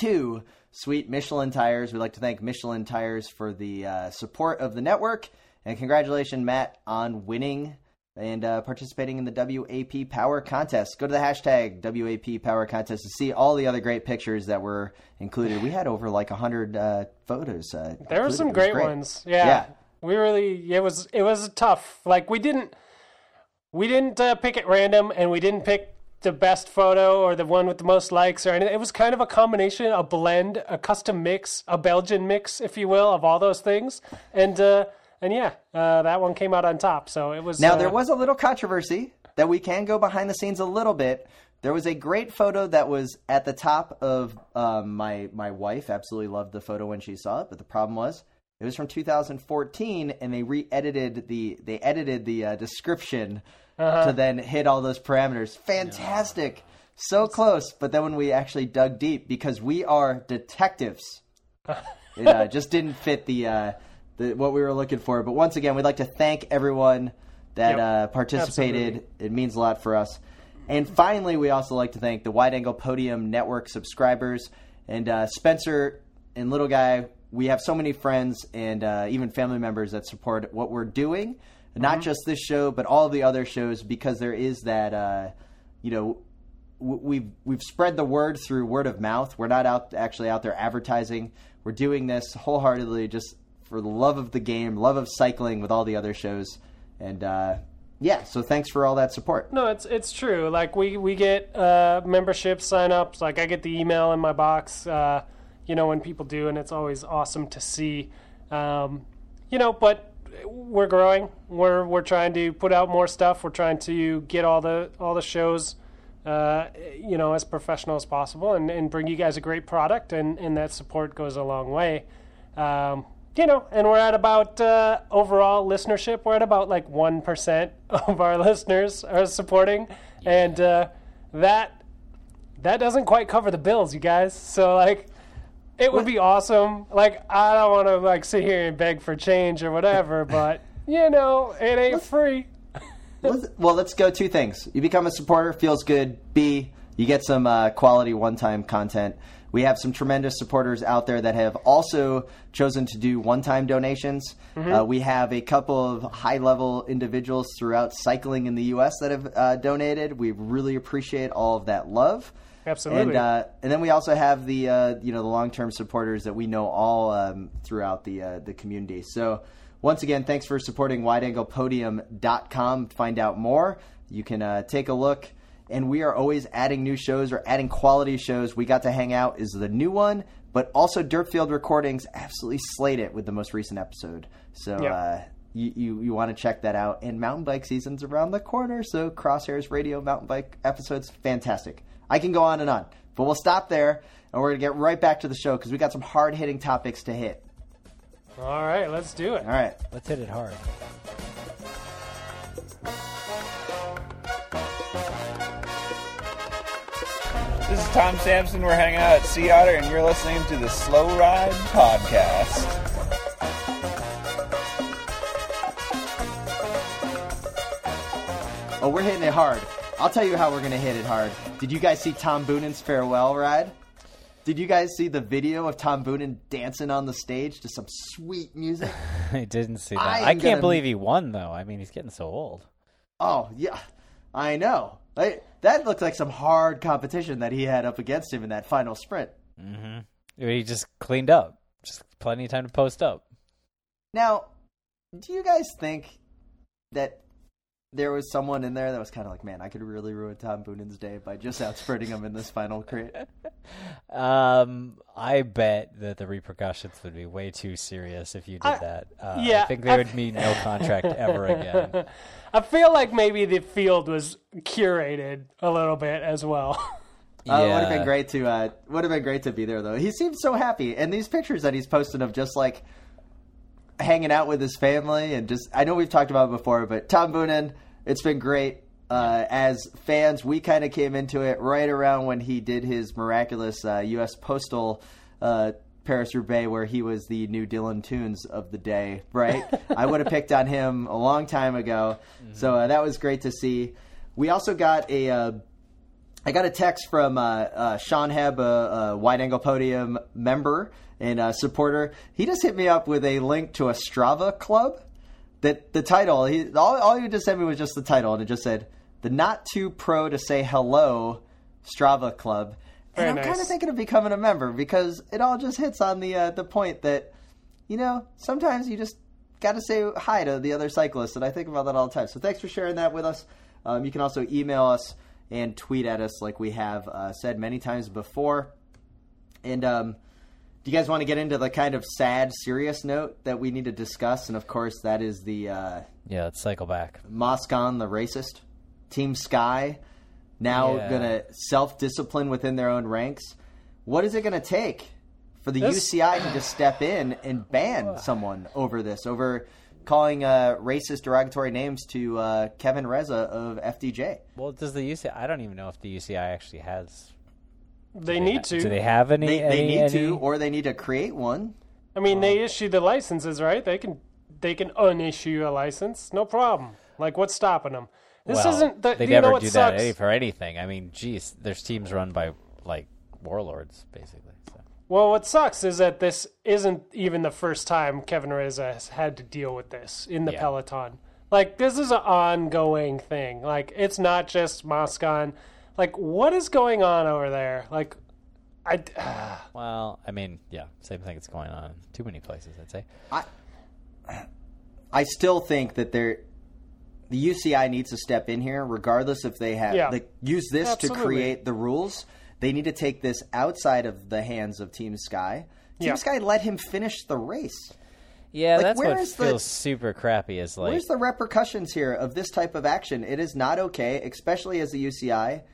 two sweet Michelin tires. We'd like to thank Michelin Tires for the uh, support of the network. And congratulations, Matt, on winning and uh, participating in the WAP Power Contest. Go to the hashtag WAP Power Contest to see all the other great pictures that were included. We had over like 100 uh, photos. Uh, There were some was great, ones. Yeah. Yeah. We really it was it was tough. Like we didn't we didn't uh, pick at random and we didn't pick the best photo or the one with the most likes or anything. It was kind of a combination, a blend, a custom mix, a Belgian mix, if you will, of all those things. And uh and yeah, uh, that one came out on top. So it was Now, uh, there was a little controversy that we can go behind the scenes a little bit. There was a great photo that was at the top of um, my my wife. Absolutely loved the photo when she saw it, but the problem was it was from 2014, and they re-edited the they edited the uh, description to then hit all those parameters. Fantastic, so close. But then when we actually dug deep, because we are detectives, *laughs* it uh, just didn't fit the, uh, the what we were looking for. But once again, we'd like to thank everyone that Yep. uh, participated. It means a lot for us. And finally, we also like to thank the Wide Angle Podium Network subscribers and uh, Spencer and Little Guy. We have so many friends and uh, even family members that support what we're doing. Not just this show, but all the other shows, because there is that, uh, you know, w- we've we've spread the word through word of mouth. We're not out actually out there advertising. We're doing this wholeheartedly just for the love of the game, love of cycling with all the other shows, and uh, yeah. So thanks for all that support. No, it's it's true. Like we we get uh, membership sign-ups. Like I get the email in my box, uh, you know, when people do, and it's always awesome to see. Um, you know, but we're growing. We're we're trying to put out more stuff. We're trying to get all the all the shows, uh, you know, as professional as possible, and, and bring you guys a great product. And and that support goes a long way. Um, you know, and we're at about uh, overall listenership. We're at about like one percent *laughs* of our listeners are supporting, and uh, that that doesn't quite cover the bills, you guys. So like, it would be awesome. Like, I don't want to like sit here and beg for change or whatever, *laughs* but you know, it ain't free. Let's- well, let's go two things. You become a supporter, feels good. B, you get some uh, quality one-time content. We have some tremendous supporters out there that have also chosen to do one-time donations. Uh, we have a couple of high-level individuals throughout cycling in the U.S. that have uh, donated. We really appreciate all of that love. Absolutely. And uh, and then we also have the uh, you know the long term supporters that we know all um, throughout the uh, the community. So once again, thanks for supporting WideAnglePodium.com. To find out more, you can uh, take a look. And we are always adding new shows or adding quality shows. We got to hang out is the new one, but also Dirtfield Recordings absolutely slayed it with the most recent episode. So. Yeah. Uh, you, you, you want to check that out. And mountain bike season's around the corner, so Crosshairs Radio mountain bike episodes, fantastic. I can go on and on, but we'll stop there, and we're gonna get right back to the show because we got some hard hitting topics to hit. All right, let's do it. All right, Let's hit it hard. This is Tom Sampson. We're hanging out at Sea Otter, and you're listening to the Slow Ride Podcast. oh, we're hitting it hard. I'll tell you how we're gonna hit it hard. Did you guys see Tom Boonen's farewell ride? Did you guys see the video of Tom Boonen dancing on the stage to some sweet music? *laughs* I didn't see that. I I, can't gonna- believe he won though. I mean, he's getting so old. Oh yeah, I know. Like, that looked like some hard competition that he had up against him in that final sprint. Mm-hmm. He just cleaned up. Just plenty of time to post up. Now, do you guys think that there was someone in there that was kind of like, man, I could really ruin Tom Boonen's day by just outspreading him in this final crate? *laughs* Um, I bet that the repercussions would be way too serious if you did I- that. Uh, yeah, I think there I- would be no contract ever again. *laughs* I feel like maybe the field was curated a little bit as well. Uh, *laughs* it would have been great to uh, would have been great to be there though. He seems so happy, and these pictures that he's posted of just like hanging out with his family and just I know we've talked about it before, but Tom Boonen, it's been great. Uh, as fans, we kind of came into it right around when he did his miraculous uh, U.S. Postal uh, Paris Roubaix, where he was the new Dylan Teuns of the day. Right? I would have *laughs* picked on him a long time ago, so uh, that was great to see. We also got a. Uh, I got a text from uh, uh, Sean Heb, a, a Wide Angle Podium member and uh, supporter. He just hit me up with a link to a Strava club. That the title, he all, all he just sent me was just the title, and it just said the Not Too Pro to Say Hello Strava Club. And Very I'm kind of thinking of becoming a member because it all just hits on the uh, the point that you know sometimes you just got to say hi to the other cyclists, and I think about that all the time. So thanks for sharing that with us. Um, you can also email us and tweet at us like we have uh, said many times before. And um, do you guys want to get into the kind of sad, serious note that we need to discuss? And of course, that is the uh, Yeah, let's cycle back. Moscon, the racist, Team Sky, now Yeah. going to self discipline within their own ranks. What is it going to take for the This- UCI to just step in and ban *sighs* someone over this, over calling uh, racist, derogatory names to uh, Kevin Reza of FDJ? Well, does the UCI? I don't even know if the UCI actually has. They need to. Do they have any? They, they any- need any- to, or they need to create one. I mean, they um, issue the licenses, right? They can they can unissue a license, no problem. Like, what's stopping them? This well, isn't. The, they you never know what do sucks? that any- for anything. I mean, geez, there's teams run by like warlords, basically. So. Well, what sucks is that this isn't even the first time Kevin Reza has had to deal with this in the Yeah. peloton. Like this is an ongoing thing. Like it's not just Moscon. Like what is going on over there? Like I *sighs* Well, I mean, yeah, same thing that's going on in too many places. I'd say. I I still think that they're the UCI needs to step in here, regardless if they have Yeah. like, use this Absolutely. to create the rules. They need to take this outside of the hands of Team Sky. Team Yeah. Sky let him finish the race. Yeah, Like, that's where what is the- feels super crappy. Is like Where's the repercussions here of this type of action? It is not okay, especially as the UCI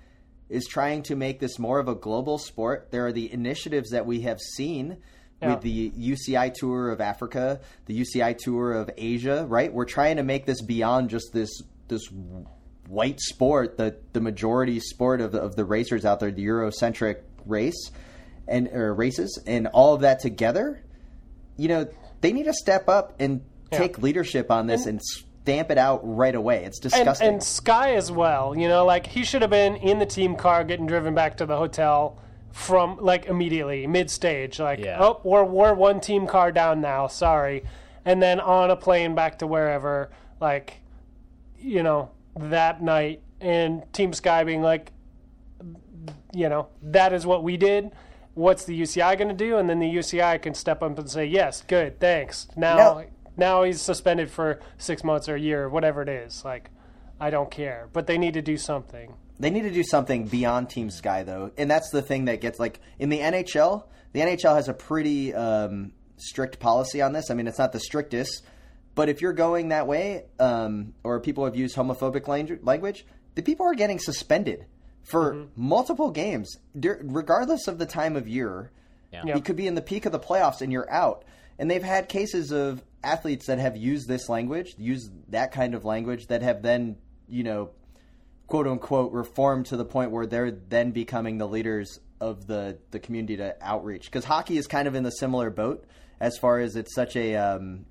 is trying to make this more of a global sport. There are the initiatives that we have seen Yeah. with the UCI tour of Africa, the UCI tour of Asia, right? We're trying to make this beyond just this this white sport, the the majority sport of the, of the racers out there, the Eurocentric race and or races and all of that together you know, they need to step up and take leadership on this and, stamp it out right away. It's disgusting. and Sky as well. You know, like he should have been in the team car getting driven back to the hotel from like immediately mid stage. Like, Yeah. oh, we're we're one team car down now. Sorry, and then on a plane back to wherever. Like, you know, that night, and Team Sky being like, you know, that is what we did. What's the UCI going to do? And then the UCI can step up and say, yes, good, thanks. Now, No. Now he's suspended for six months or a year, or whatever it is. Like, I don't care, but they need to do something. they need to do something beyond Team Sky, though, and that's the thing that gets like in the NHL. The NHL has a pretty um, strict policy on this. I mean, it's not the strictest, but if you're going that way, um, or people have used homophobic language, the people are getting suspended for multiple games, regardless of the time of year. Yeah. You could be in the peak of the playoffs and you're out. And they've had cases of athletes that have used this language, used that kind of language, that have then, you know, quote unquote, reformed to the point where they're then becoming the leaders of the, the community to outreach. Because hockey is kind of in the similar boat as far as it's such a, um,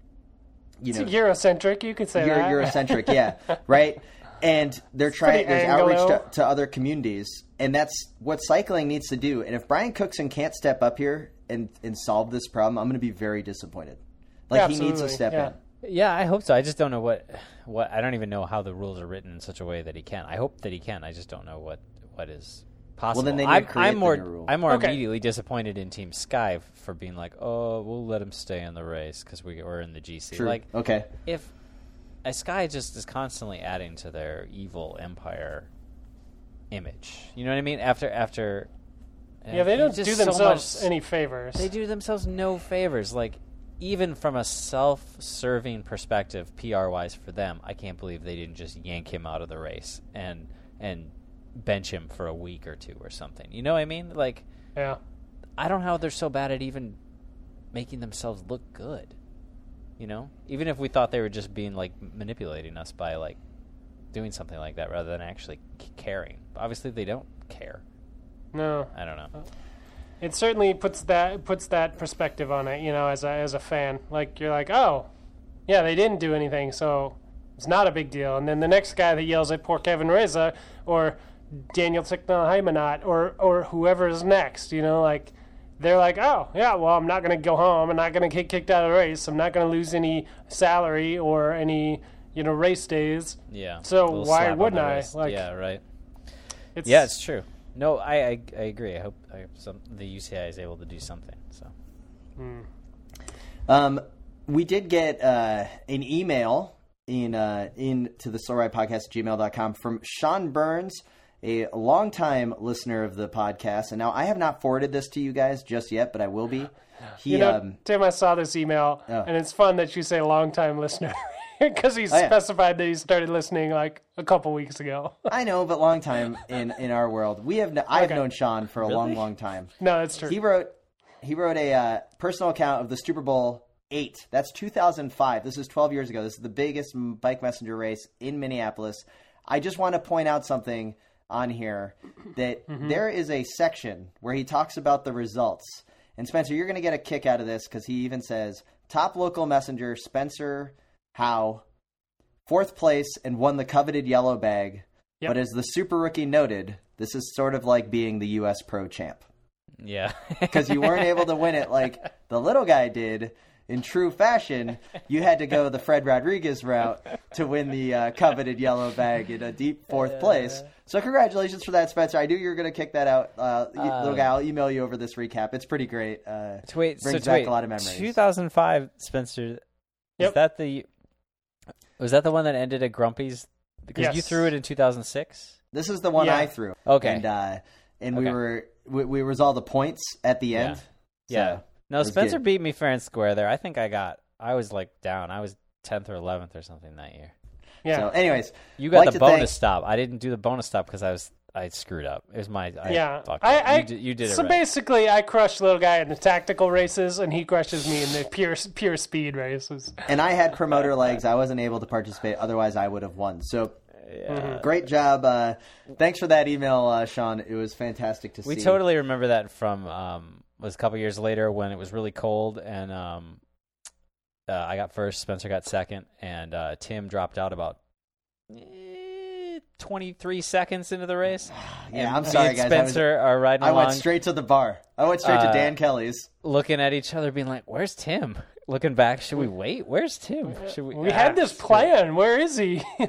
you know, It's Eurocentric, you could say Euro, that. Eurocentric, yeah, *laughs* right. And they're trying. There's outreach to, to other communities, and that's what cycling needs to do. And if Brian Cookson can't step up here and and solve this problem, I'm going to be very disappointed. Like he needs to step yeah. in. Yeah, I hope so. I just don't know what what I don't even know how the rules are written in such a way that he can. I hope that he can. I just don't know what what is possible. Well, then they need to I'm, create I'm the more new rule. I'm more Okay. immediately disappointed in Team Sky for being like, oh, we'll let him stay in the race because we we're in the GC. True. Like okay. if a Sky just is constantly adding to their evil empire image. You know what I mean? After after Yeah, they uh, don't just do so themselves much- any favors. they do themselves no favors. Like, even from a self-serving perspective, PR-wise for them, I can't believe they didn't just yank him out of the race and and bench him for a week or two or something. You know what I mean? Like, Yeah. I don't know how they're so bad at even making themselves look good. You know, even if we thought they were just being like manipulating us by like doing something like that rather than actually c- caring. Obviously, they don't care. No. I don't know. Uh, It certainly puts that puts that perspective on it, you know, as a as a fan. Like you're like, "Oh, yeah, they didn't do anything, so it's not a big deal." And then the next guy that yells at poor Kevin Reza or Daniel Ticknell or or whoever is next, you know, like they're like, "Oh, yeah, well, I'm not going to go home. I'm not going to get kicked out of the race. I'm not going to lose any salary or any, you know, race days." Yeah. So why wouldn't I? Like- yeah, right. It's Yeah, it's true. No, I, I I agree. I hope, I hope some, the UCI is able to do something. So Um, we did get uh, an email in uh, into the Slow Ride Podcast gmail.com from Sean Burns, a longtime listener of the podcast. And now I have not forwarded this to you guys just yet, but I will be. He You know, um, Tim, I saw this email, Oh. and it's fun that you say long-time listener *laughs* *laughs* because he Oh, yeah. specified that he started listening like a couple weeks ago. I know, but long time in in our world. We have no, I have Okay. known Sean for a long, long time. *laughs* no, that's true. He wrote he wrote a uh, personal account of the Super Bowl eight. That's 2005. This is 12 years ago. This is the biggest bike messenger race in Minneapolis. I just want to point out something on here that *clears throat* there is a section where he talks about the results. And Spencer, you're going to get a kick out of this because he even says top local messenger Spencer Haugh, fourth place and won the coveted yellow bag. Yep. But as the super rookie noted, this is sort of like being the U.S. Pro Champ yeah, *laughs* because you weren't able to win it like the little guy did in true fashion. You had to go the Fred Rodriguez route to win the uh, coveted yellow bag in a deep fourth place. So congratulations for that, Spencer. I knew you were going to kick that out. Uh, y- little guy, I'll email you over this recap. It's pretty great. Uh, To wait, so brings to back wait, a lot of memories. 2005, Spencer. Is Yep. that the? Was that the one that ended at Grumpy's? Because you threw it in 2006. This is the one Yeah. I threw. Okay. and uh, and we were we, we was all the points at the end. Yeah. So, No, Spencer good. beat me fair and square there. I think I got. I was like down. I was 10th or 11th or something that year. yeah, So, anyways, You got Like the bonus thank- stop. I didn't do the bonus stop because I was I screwed up. It was my I yeah. fucked I, up. I you, did, you did it so right. basically, I crush little guy in the tactical races, and he crushes me in the pure pure speed races. and I had promoter legs. I wasn't able to participate. Otherwise, I would have won. So yeah. great job. Uh, thanks for that email, uh, Sean. It was fantastic to We see. We totally remember that from um was a couple years later when it was really cold and um uh, I got first, Spencer got second, and uh, Tim dropped out about 23 seconds into the race. *sighs* Yeah, And I'm me sorry, and guys. I was- Spencer are riding I along, went straight to the bar. I went straight Uh, to Dan Kelly's. looking at each other, being like, "Where's Tim?" Looking back, should we wait? Where's Tim? Should we? We Ah, had this plan. Where is he? *laughs*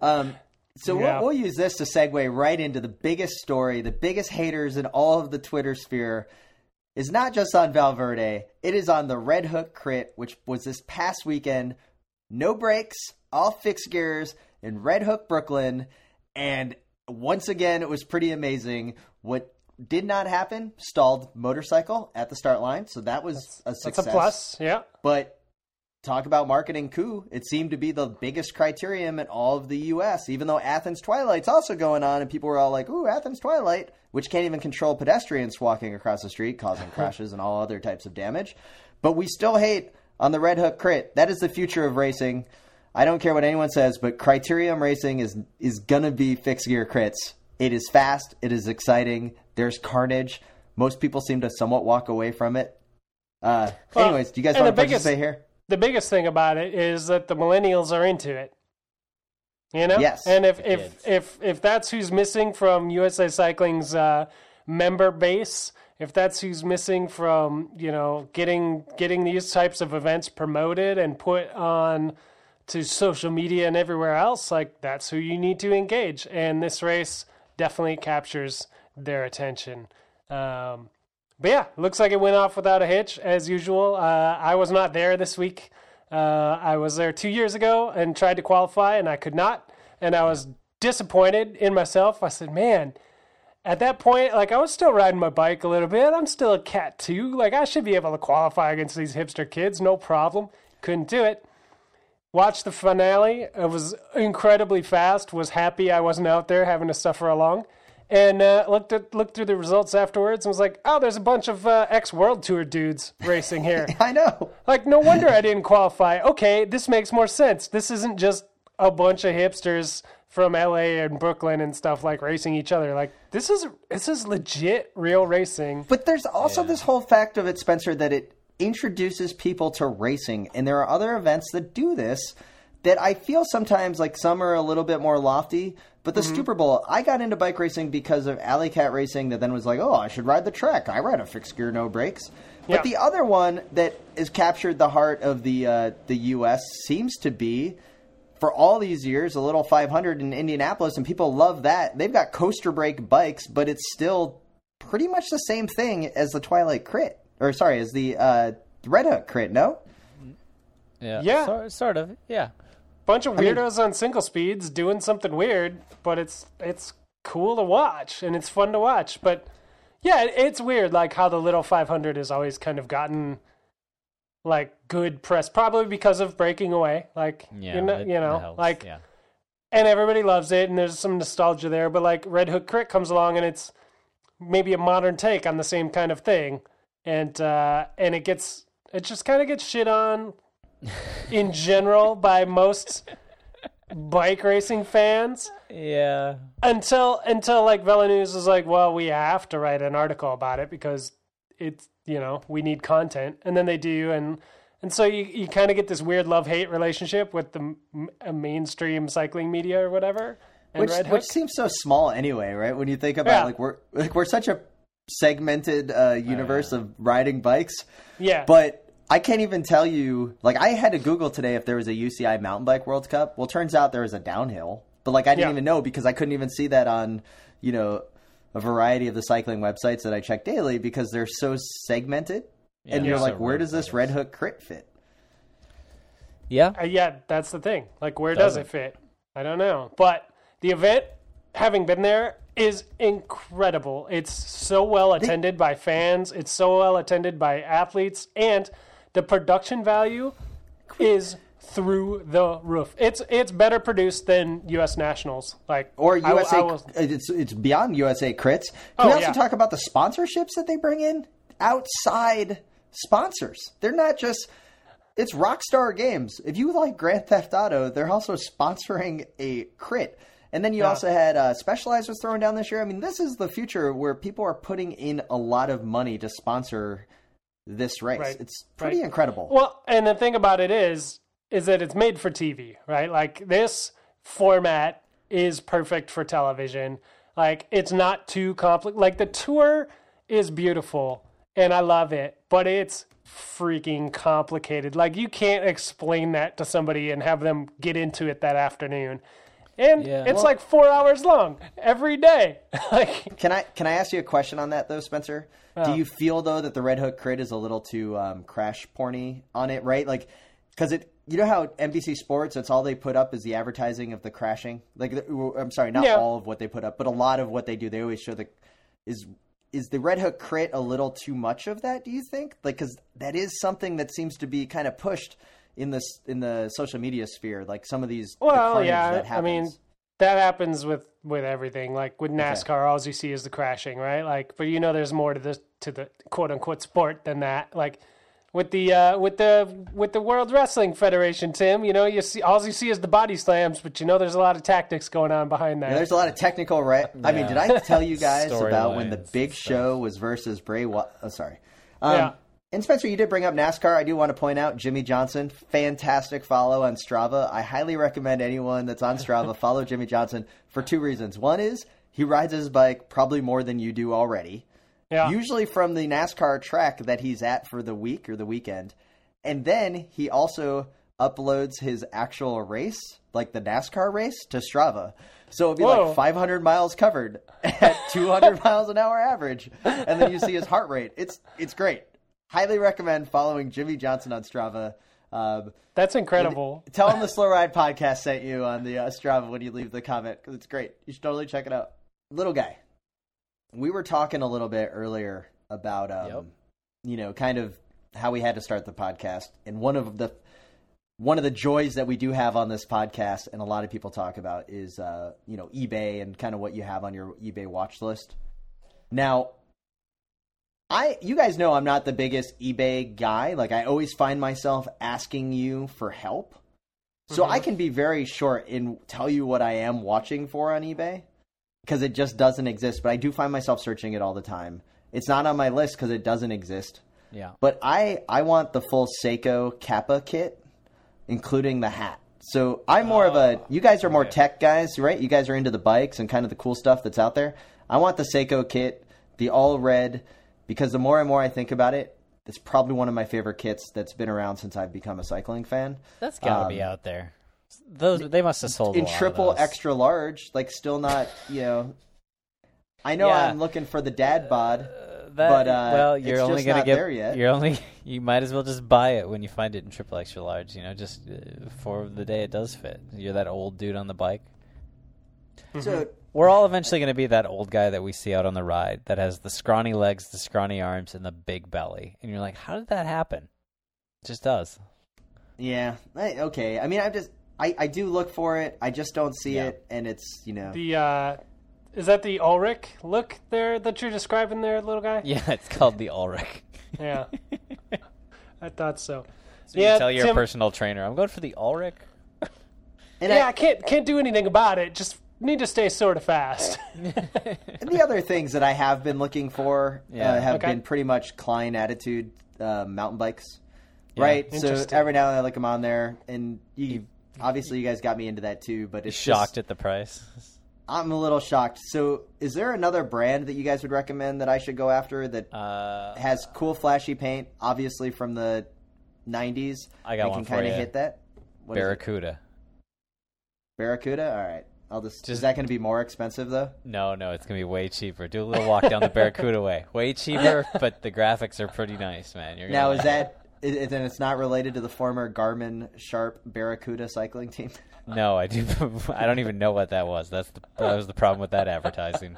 Um, so Yeah. we'll, we'll use this to segue right into the biggest story, the biggest haters in all of the Twitter sphere. Is not just on Valverde, it is on the Red Hook Crit, which was this past weekend. No brakes, all fixed gears in Red Hook, Brooklyn. And once again, it was pretty amazing. What did not happen, stalled motorcycle at the start line. So that was a success. That's a plus. Yeah. But talk about marketing coup. It seemed to be the biggest criterium in all of the U.S. Even though Athens Twilight's also going on, and people were all like, "Ooh, Athens Twilight," which can't even control pedestrians walking across the street, causing *laughs* crashes and all other types of damage. But we still hate on the Red Hook Crit. That is the future of racing. I don't care what anyone says, but Criterium Racing is is gonna be fixed gear crits. It is fast. It is exciting. There's carnage. Most people seem to somewhat walk away from it. Uh, Well, anyways, do you guys and want the to biggest- participate here? the biggest thing about it is that the millennials are into it. You know, Yes. And if kids. if if if that's who's missing from USA Cycling's uh, member base if that's who's missing from you know getting getting these types of events promoted and put on to social media and everywhere else, like that's who you need to engage. And this race definitely captures their attention. Um, but yeah, looks like it went off without a hitch as usual. Uh, I was not there this week. Uh, I was there two years ago and tried to qualify, and I could not. And I was disappointed in myself. I said, man, at that point, like I was still riding my bike a little bit. I'm still a cat too. Like I should be able to qualify against these hipster kids, no problem. Couldn't do it. Watched the finale. It was incredibly fast. Was happy I wasn't out there having to suffer along. And uh, looked at looked through the results afterwards and was like, "Oh, there's a bunch of uh, ex World Tour dudes racing here." *laughs* I know. Like, no wonder I didn't qualify. Okay, this makes more sense. This isn't just a bunch of hipsters from LA and Brooklyn and stuff like racing each other. Like, this is this is legit real racing. But there's also this whole fact of it, Spencer, that it introduces people to racing, and there are other events that do this. That I feel sometimes like some are a little bit more lofty, but the Super Bowl, I got into bike racing because of Alley Cat Racing. That then was like, oh, I should ride the track. I ride a fixed gear, no brakes. But Yeah. the other one that has captured the heart of the uh, the U.S. seems to be for all these years, a little 500 in Indianapolis, and people love that. They've got coaster brake bikes, but it's still pretty much the same thing as the Twilight Crit, or sorry, is the uh, Red Hook Crit. No, Yeah, Yeah. sor- sort of. Yeah, Bunch of mean- weirdos on single speeds doing something weird, but it's it's cool to watch and it's fun to watch. But yeah, it's weird like how the little 500 has always kind of gotten like good press, probably because of breaking away. Like yeah. you know, it- you know helps, like yeah. and everybody loves it and there's some nostalgia there but like red hook crit comes along and it's maybe a modern take on the same kind of thing and uh and it gets it just kind of gets shit on in general by most bike racing fans Yeah. until until like VeloNews is like, well, we have to write an article about it because it's you know we need content, and then they do, and and so you you kind of get this weird love hate relationship with the m- mainstream cycling media or whatever. And which which seems so small anyway, right? When you think about Yeah. like we're like we're such a segmented uh, universe of riding bikes, yeah, but I can't even tell you. Like I had to Google today if there was a UCI Mountain Bike World Cup. Well, turns out there was a downhill, but like I didn't Yeah. even know because I couldn't even see that on you know a variety of the cycling websites that I check daily because they're so segmented. and you're so like, where does this. Red Hook crit fit? Yeah. Uh, yeah, that's the thing. Like, where does Doesn't. it fit? I don't know. But the event, having been there, is incredible. It's so well attended by fans. It's so well attended by athletes, and the production value is through the roof. It's it's better produced than U.S. Nationals. Like Or I- USA, I was- it's it's beyond USA crits. Can Oh, we also yeah. talk about the sponsorships that they bring in? Outside sponsors. They're not just. It's Rockstar Games. If you like Grand Theft Auto, they're also sponsoring a crit. And then you Yeah. also had uh, Specialized was thrown down this year. I mean, this is the future where people are putting in a lot of money to sponsor this race. Right. It's pretty Right. incredible. Well, and the thing about it is, is that it's made for TV, right? Like this format is perfect for television. Like it's not too complex. Like the tour is beautiful and I love it, but it's freaking complicated. Like you can't explain that to somebody and have them get into it that afternoon. And Yeah. it's Well- like four hours long every day. *laughs* like Can I can I ask you a question on that though, Spencer? Do you feel though that the Red Hook crit is a little too um, crash porny on it, right? Like, because it, you know how NBC Sports, that's all they put up is the advertising of the crashing. Like, I'm sorry, not Yeah. all of what they put up, but a lot of what they do, they always show the is is the Red Hook crit a little too much of that? Do you think? Like, because that is something that seems to be kind of pushed in this in the social media sphere. Like some of these, the Well, carnage yeah. that I mean, happens. that happens with with everything. Like with NASCAR, all you see is the crashing, right? Like, but you know, there's more to the to the quote unquote sport than that. Like with the uh, with the with the World Wrestling Federation, Tim. You know, you see all you see is the body slams, but you know, there's a lot of tactics going on behind that. Yeah, there's a lot of technical. Re- I mean, did I tell you *laughs* guys about when the Big. Show was versus Bray? Wa- oh, sorry. Um, Yeah. And Spencer, you did bring up NASCAR. I do want to point out Jimmie Johnson, fantastic follow on Strava. I highly recommend anyone that's on Strava *laughs* follow Jimmie Johnson for two reasons. One is he rides his bike probably more than you do already, Yeah. usually from the NASCAR track that he's at for the week or the weekend. And then he also uploads his actual race, like the NASCAR race, to Strava. So it'll be Whoa. like 500 miles covered *laughs* at 200 *laughs* miles an hour average, and then you see his heart rate. It's it's great. Highly recommend following Jimmie Johnson on Strava. Um, That's incredible. *laughs* tell him the Slow Ride podcast sent you on the uh, Strava when you leave the comment because it's great. You should totally check it out. Little guy, we were talking a little bit earlier about um, Yep. you know kind of how we had to start the podcast, and one of the one of the joys that we do have on this podcast, and a lot of people talk about, is uh, you know eBay and kind of what you have on your eBay watch list. Now, I you guys know I'm not the biggest eBay guy. Like I always find myself asking you for help. So I mm-hmm. can be very short and tell you what I am watching for on eBay because it just doesn't exist, but I do find myself searching it all the time. It's not on my list because it doesn't exist. Yeah. But I I want the full Saeco Kappa kit, including the hat. So I'm more of a. Ah, you guys are more okay. tech guys, right? You guys are into the bikes and kind of the cool stuff that's out there. I want the Saeco kit, the all red, because the more and more I think about it, it's probably one of my favorite kits that's been around since I've become a cycling fan. That's got to be Um, out there. Those they must have sold a in lot of triple those. extra large, like still not, you know. I know Yeah. I'm looking for the dad bod. That, but, uh, well, it's you're only just gonna get. there yet. You're only. *laughs* You might as well just buy it when you find it in triple extra large. You know, just uh, for the day it does fit. You're that old dude on the bike. So We're all eventually going to be that old guy that we see out on the ride that has the scrawny legs, the scrawny arms, and the big belly. And you're like, how did that happen? It just does. yeah, I, okay. I mean, I just I, I do look for it. I just don't see Yeah. it, and it's you know. The uh, is that the Ullrich look there that you're describing there, little guy? Yeah, it's called the Ullrich. *laughs* Yeah. *laughs* I thought so. So yeah, you tell your Tim- personal trainer, I'm going for the Ullrich. and Yeah, I- I can't can't do anything about it. Just need to stay sort of fast. *laughs* And the other things that I have been looking for Yeah. uh, have Okay. been pretty much Klein attitude uh, mountain bikes, right? So every now and then I look them on there, and you, obviously you guys got me into that too. But it's Shocked just- at the price. I'm a little shocked. So is there another brand that you guys would recommend that I should go after that Uh, has cool flashy paint, obviously from the '90s? I got and one can kinda hit that. What is it? Barracuda. Barracuda. All right, I'll just. is that going to be more expensive though? No, no, it's gonna be way cheaper. Do a little walk down the Barracuda way. *laughs* Way cheaper, but the graphics are pretty nice, man. You're gonna Now like is it. that? Is, is- then it's not related to the former Garmin Sharp Barracuda cycling team. *laughs* No, I do. *laughs* I don't even know what that was. That's the that was the problem with that advertising.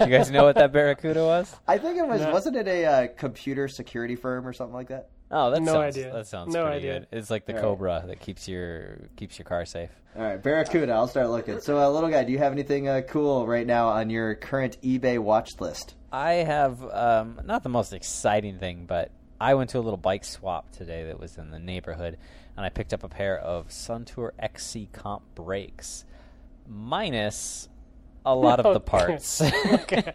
You guys know what that Barracuda was? I think it was. No. Wasn't it a uh, computer security firm or something like that? Oh, that No sounds idea. that sounds No pretty idea. good. It's like the All right. Cobra that keeps your keeps your car safe. All right, Barracuda. I'll start looking. So, uh, little guy, do you have anything uh, cool right now on your current eBay watch list? I have um, not the most exciting thing, but I went to a little bike swap today that was in the neighborhood, and I picked up a pair of Suntour XC Comp brakes, minus a lot of the parts. *laughs* okay.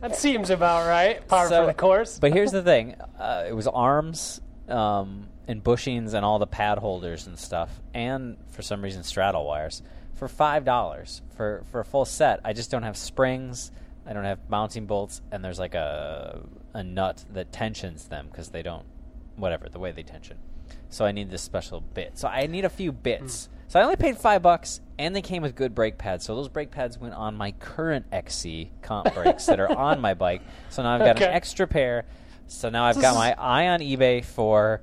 That seems about right. Par So- for the course. But here's the thing: uh, it was arms um, and bushings and all the pad holders and stuff, and for some reason straddle wires for five dollars for for a full set. I just don't have springs. I don't have mounting bolts, and there's like a a nut that tensions them because they don't, whatever the way they tension. So I need this special bit. So I need a few bits. So I only paid five bucks, and they came with good brake pads. So those brake pads went on my current XC comp brakes that are on my bike. So now I've got Okay. an extra pair. So now I've This got my eye on eBay for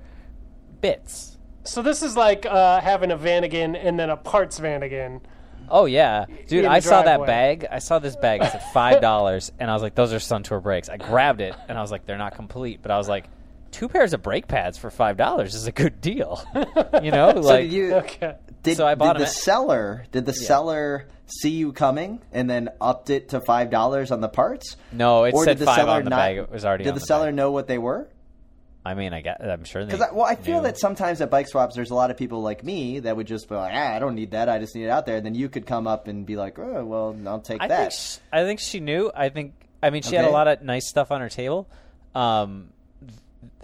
bits. So this is like uh, having a Vanagon and then a parts Vanagon. Oh yeah, dude! I the saw that bag. I saw this bag. It's at *laughs* five dollars, and I was like, "Those are Suntour brakes." I grabbed it, and I was like, "They're not complete," but I was like, two pairs of brake pads for five dollars is a good deal." *laughs* you know, like did you? Okay. Did, So I bought did the at- seller? Did the seller see you coming and then upped it to five dollars on the parts? no, it or said did the five seller on the not? bag. It was already. Did the, the seller bag. know what they were? I mean, I got. I'm sure they. Because well, I feel knew. that sometimes at bike swaps, there's a lot of people like me that would just be like, ah, I don't need that. I just need it out there. And then you could come up and be like, oh, well, I'll take I that. think she, I think she knew. I think. I mean, she had a lot of nice stuff on her table. Um,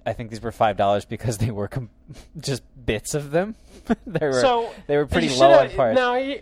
I think these were five dollars because they were com- *laughs* just bits of them. *laughs* they were So they were pretty you low on parts. Now, y-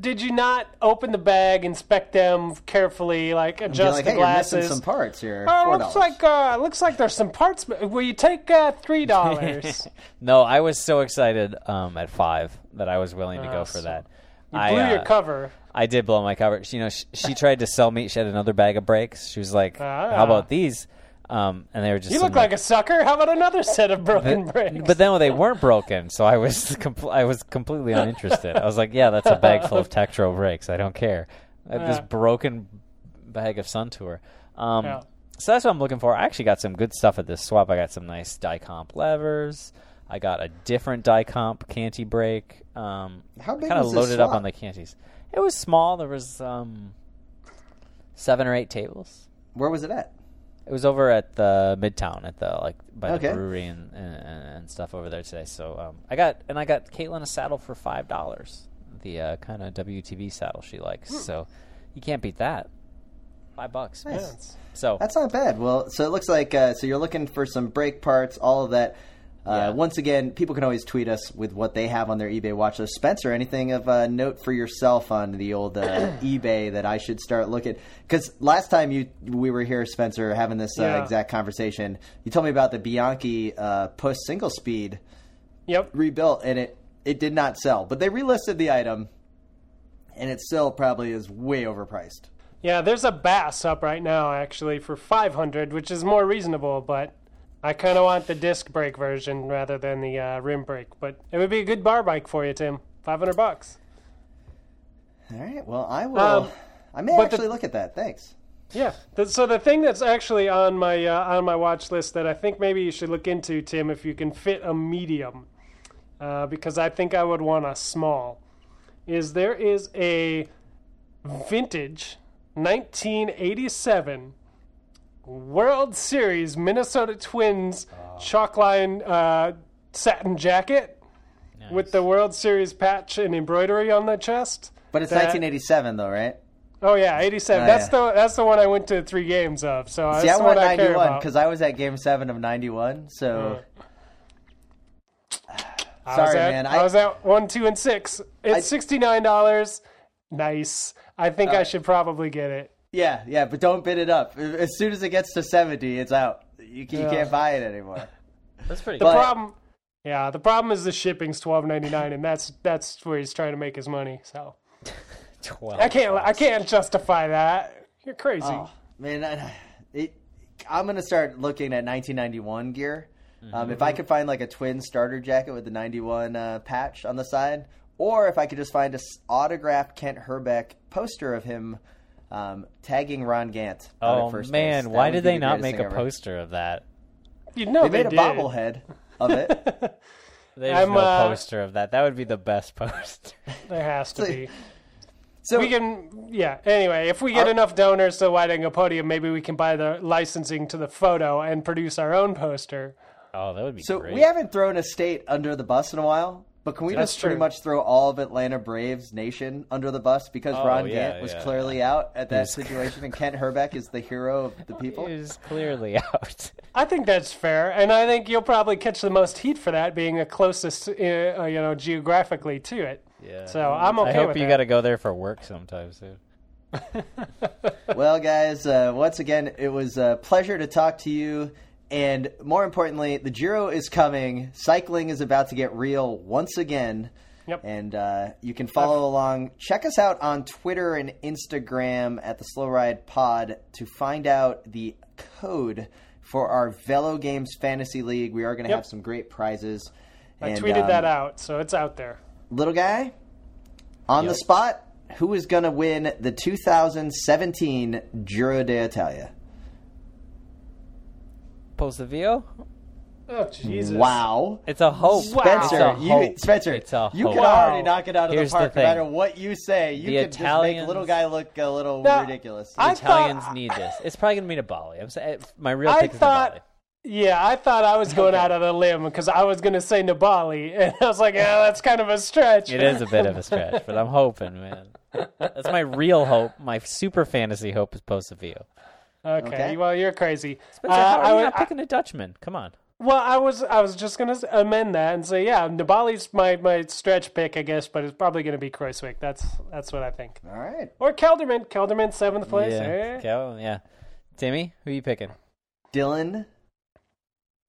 did you not open the bag, inspect them carefully, like adjust like, the hey, you're glasses? missing some parts here. Oh, looks dollars. like uh, looks like there's some parts. Will you take uh, three dollars? *laughs* No, I was so excited um, at five that I was willing to go for Awesome. that. you I, blew uh, your cover. I did blow my cover. She, you know, she, she tried to sell me. She had another bag of brakes. She was like, Ah. "How about these?" Um, and they were just. You look like a sucker. How about another set of broken brakes? But then they weren't broken, so I was *laughs* compl- I was completely uninterested. I was like, "Yeah, that's a bag full of *laughs* Tektro brakes. I don't care." I have this broken bag of Suntour. Um, Yeah. So that's what I'm looking for. I actually got some good stuff at this swap. I got some nice Dia-Compe levers. I got a different Dia-Compe canty brake. Um, How big kind of was this loaded up on the canties. It was small. There was um, seven or eight tables. Where was it at? It was over at the Midtown at the like by Okay. the brewery and, and, and stuff over there today. So um, I got and I got Caitlin a saddle for five dollars, the uh, kind of WTB saddle she likes. Hmm. So you can't beat that. Five bucks. It's- So That's not bad. Well, so it looks like uh, so you're looking for some brake parts, all of that. Uh, Yeah. Once again, people can always tweet us with what they have on their eBay watch list. Spencer, anything of a note for yourself on the old uh, *coughs* eBay that I should start looking? Because last time you we were here, Spencer, having this uh, exact conversation, you told me about the Bianchi uh, push single speed Yep. rebuilt, and it it did not sell. But they relisted the item, and it still probably is way overpriced. Yeah, there's a bass up right now actually for 500, which is more reasonable, but I kind of want the disc brake version rather than the uh, rim brake. But it would be a good bar bike for you, Tim. 500 bucks. All right. Well, I will. Um, I may but the- actually look at that. Thanks. Yeah. th- So the thing that's actually on my uh, on my watch list that I think maybe you should look into, Tim, if you can fit a medium, uh, because I think I would want a small, is there is a vintage 1987 World Series Minnesota Twins chalk line uh, satin jacket with the World Series patch and embroidery on the chest. But it's That- 1987 though, right? Oh yeah, eighty-seven. Oh, that's yeah. the that's the one I went to three games of. So See, that's I the went I care 91 about. because I was at Game Seven of 91. So I *sighs* sorry, was at, man. I, I- was at one, two, and six. It's I- sixty-nine dollars. Nice. I think Uh, I should probably get it. Yeah, yeah, but don't bid it up. As soon as it gets to 70, it's out. You, can, you Yeah. can't buy it anymore. *laughs* that's pretty. The But- problem, yeah, the problem is the shipping's twelve ninety-nine, and that's that's where he's trying to make his money. So *laughs* Twelve. I can't I can't justify that. You're crazy. Oh man, I, it, I'm gonna start looking at 1991 gear. Um, if I could find like a twin starter jacket with the 91 uh, patch on the side, or if I could just find a s- autographed Kent Hrbek poster of him um, tagging Ron Gant. out at Oh first man, that why did they the not make thing a ever. poster of that? You know They made a bobblehead of it. *laughs* There's I'm, no uh, poster of that. That would be the best poster. *laughs* There has to So- be. So we can yeah anyway if we get Our- enough donors to Wide Angle Podium maybe we can buy the licensing to the photo and produce our own poster Oh, that would be So great. we haven't thrown a state under the bus in a while, but can we That's just pretty true. much throw all of Atlanta Braves nation under the bus because Oh, Ron yeah, Gant was yeah, clearly out at that situation and Kent Hrbek is the hero of the *laughs* people? He is clearly out. I think that's fair and I think you'll probably catch the most heat for that being the closest uh, uh, you know geographically to it Yeah. so I'm okay I hope with you got to go there for work sometime soon. *laughs* well, guys, uh, once again, it was a pleasure to talk to you. And more importantly, the Giro is coming. Cycling is about to get real once again. Yep. And uh, you can follow along. Check us out on Twitter and Instagram at the Slow Ride Pod to find out the code for our Velo Games Fantasy League. We are going to Yep. have some great prizes. I And, tweeted um, that out so it's out there Little guy, on the spot, who is going to win the 2017 Giro d'Italia? Pozzovivo? oh Jesus Wow. It's a hope. Spencer, It's a you, hope. Spencer, It's a you hope. can already knock it out of Here's the the park no matter what you say. You The can just make Italians- little guy look a little Now, ridiculous. I Italians thought- need this. It's probably going to be Nibali. I'm saying eh, my real I pick is thought Nibali. yeah I thought I was *laughs* going out on a limb because I was going to say Nibali and I was like yeah that's kind of a stretch It is a bit of a stretch, but I'm hoping, man. *laughs* That's my real hope. My super fantasy hope is Pozzovivo. Okay, Okay. well you're crazy Spencer, Uh, how are I you would- not picking a Dutchman? Come on. Well, I was I was just gonna amend that and say yeah, Nibali's my, my stretch pick, I guess, but it's probably gonna be Kruijswijk. That's that's what I think. All right. Or Kelderman. Kelderman seventh place. yeah. eh? Okay, yeah. Timmy, who are you picking? Dylan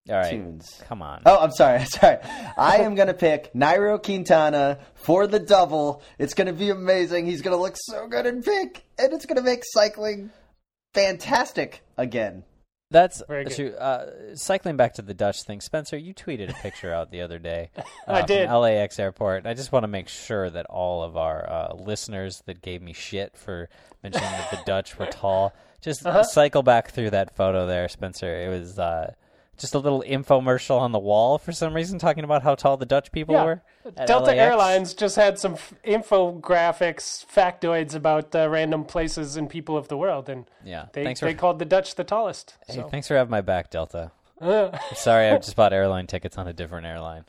All right. Teuns. Come on. Oh, I'm sorry. *laughs* Sorry. I am going to pick Nairo Quintana for the double. It's going to be amazing. He's going to look so good in pink, and it's going to make cycling fantastic again. That's Very good. uh, cycling back to the Dutch thing. Spencer, you tweeted a picture out the other day. *laughs* Uh, I from did. LAX airport. I just want to make sure that all of our uh, listeners that gave me shit for mentioning that the *laughs* Dutch were tall, just Uh-huh. cycle back through that photo there, Spencer. It was uh, just a little infomercial on the wall for some reason, talking about how tall the Dutch people Yeah. were. Delta LAX. Airlines just had some f- infographics, factoids about uh, random places and people of the world, and Yeah. they thanks they called the Dutch the tallest. hey, So. thanks for having my back, Delta. *laughs* Sorry, I just bought airline tickets on a different airline.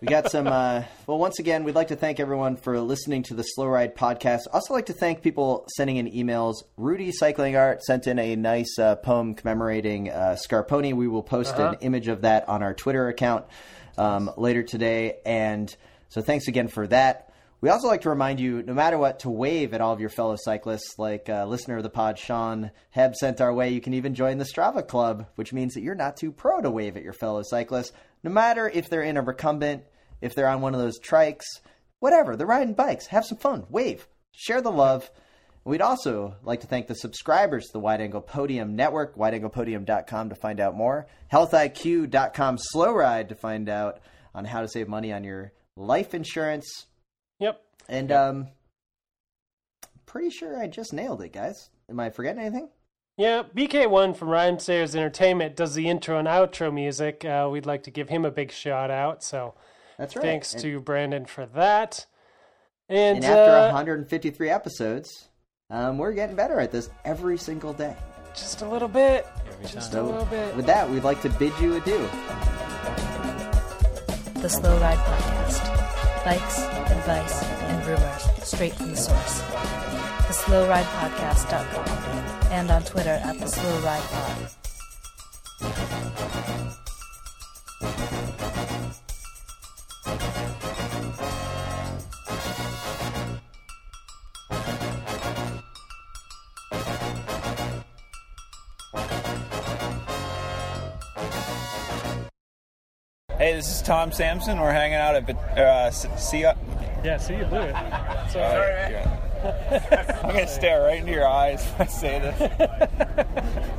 We got some. Uh, well, once again, we'd like to thank everyone for listening to the Slow Ride podcast. Also, like to thank people sending in emails. Rudy Cycling Art sent in a nice uh, poem commemorating uh, Scarponi. We will post an image of that on our Twitter account um, later today. And so, thanks again for that. We also like to remind you, no matter what, to wave at all of your fellow cyclists. Like uh, listener of the pod, Sean Heb sent our way. You can even join the Strava Club, which means that you're not too pro to wave at your fellow cyclists, no matter if they're in a recumbent, if they're on one of those trikes, whatever. They're riding bikes. Have some fun. Wave. Share the love. We'd also like to thank the subscribers to the Wide Angle Podium Network, wideanglepodium.com to find out more, healthiq.com slow ride to find out on how to save money on your life insurance. Yep. And um pretty sure I just nailed it, guys. Am I forgetting anything? Yeah, BK1 from Ryan Sayers Entertainment does the intro and outro music. Uh, we'd like to give him a big shout out. So That's right. thanks and, to Brandon for that. And, and after uh, 153 episodes, um, we're getting better at this every single day. just a little bit. Every Just time. a little bit. With that, we'd like to bid you adieu. The Slow Ride Podcast. Bikes, advice, and rumors straight from the source. The SlowRidePodcast.com and on Twitter at The Slow Ride Pod. Hey, this is Tom Sampson. We're hanging out at uh. Uh, Yeah, see, you blew it. So, yeah. *laughs* I'm gonna stare right into your eyes when I say this. *laughs*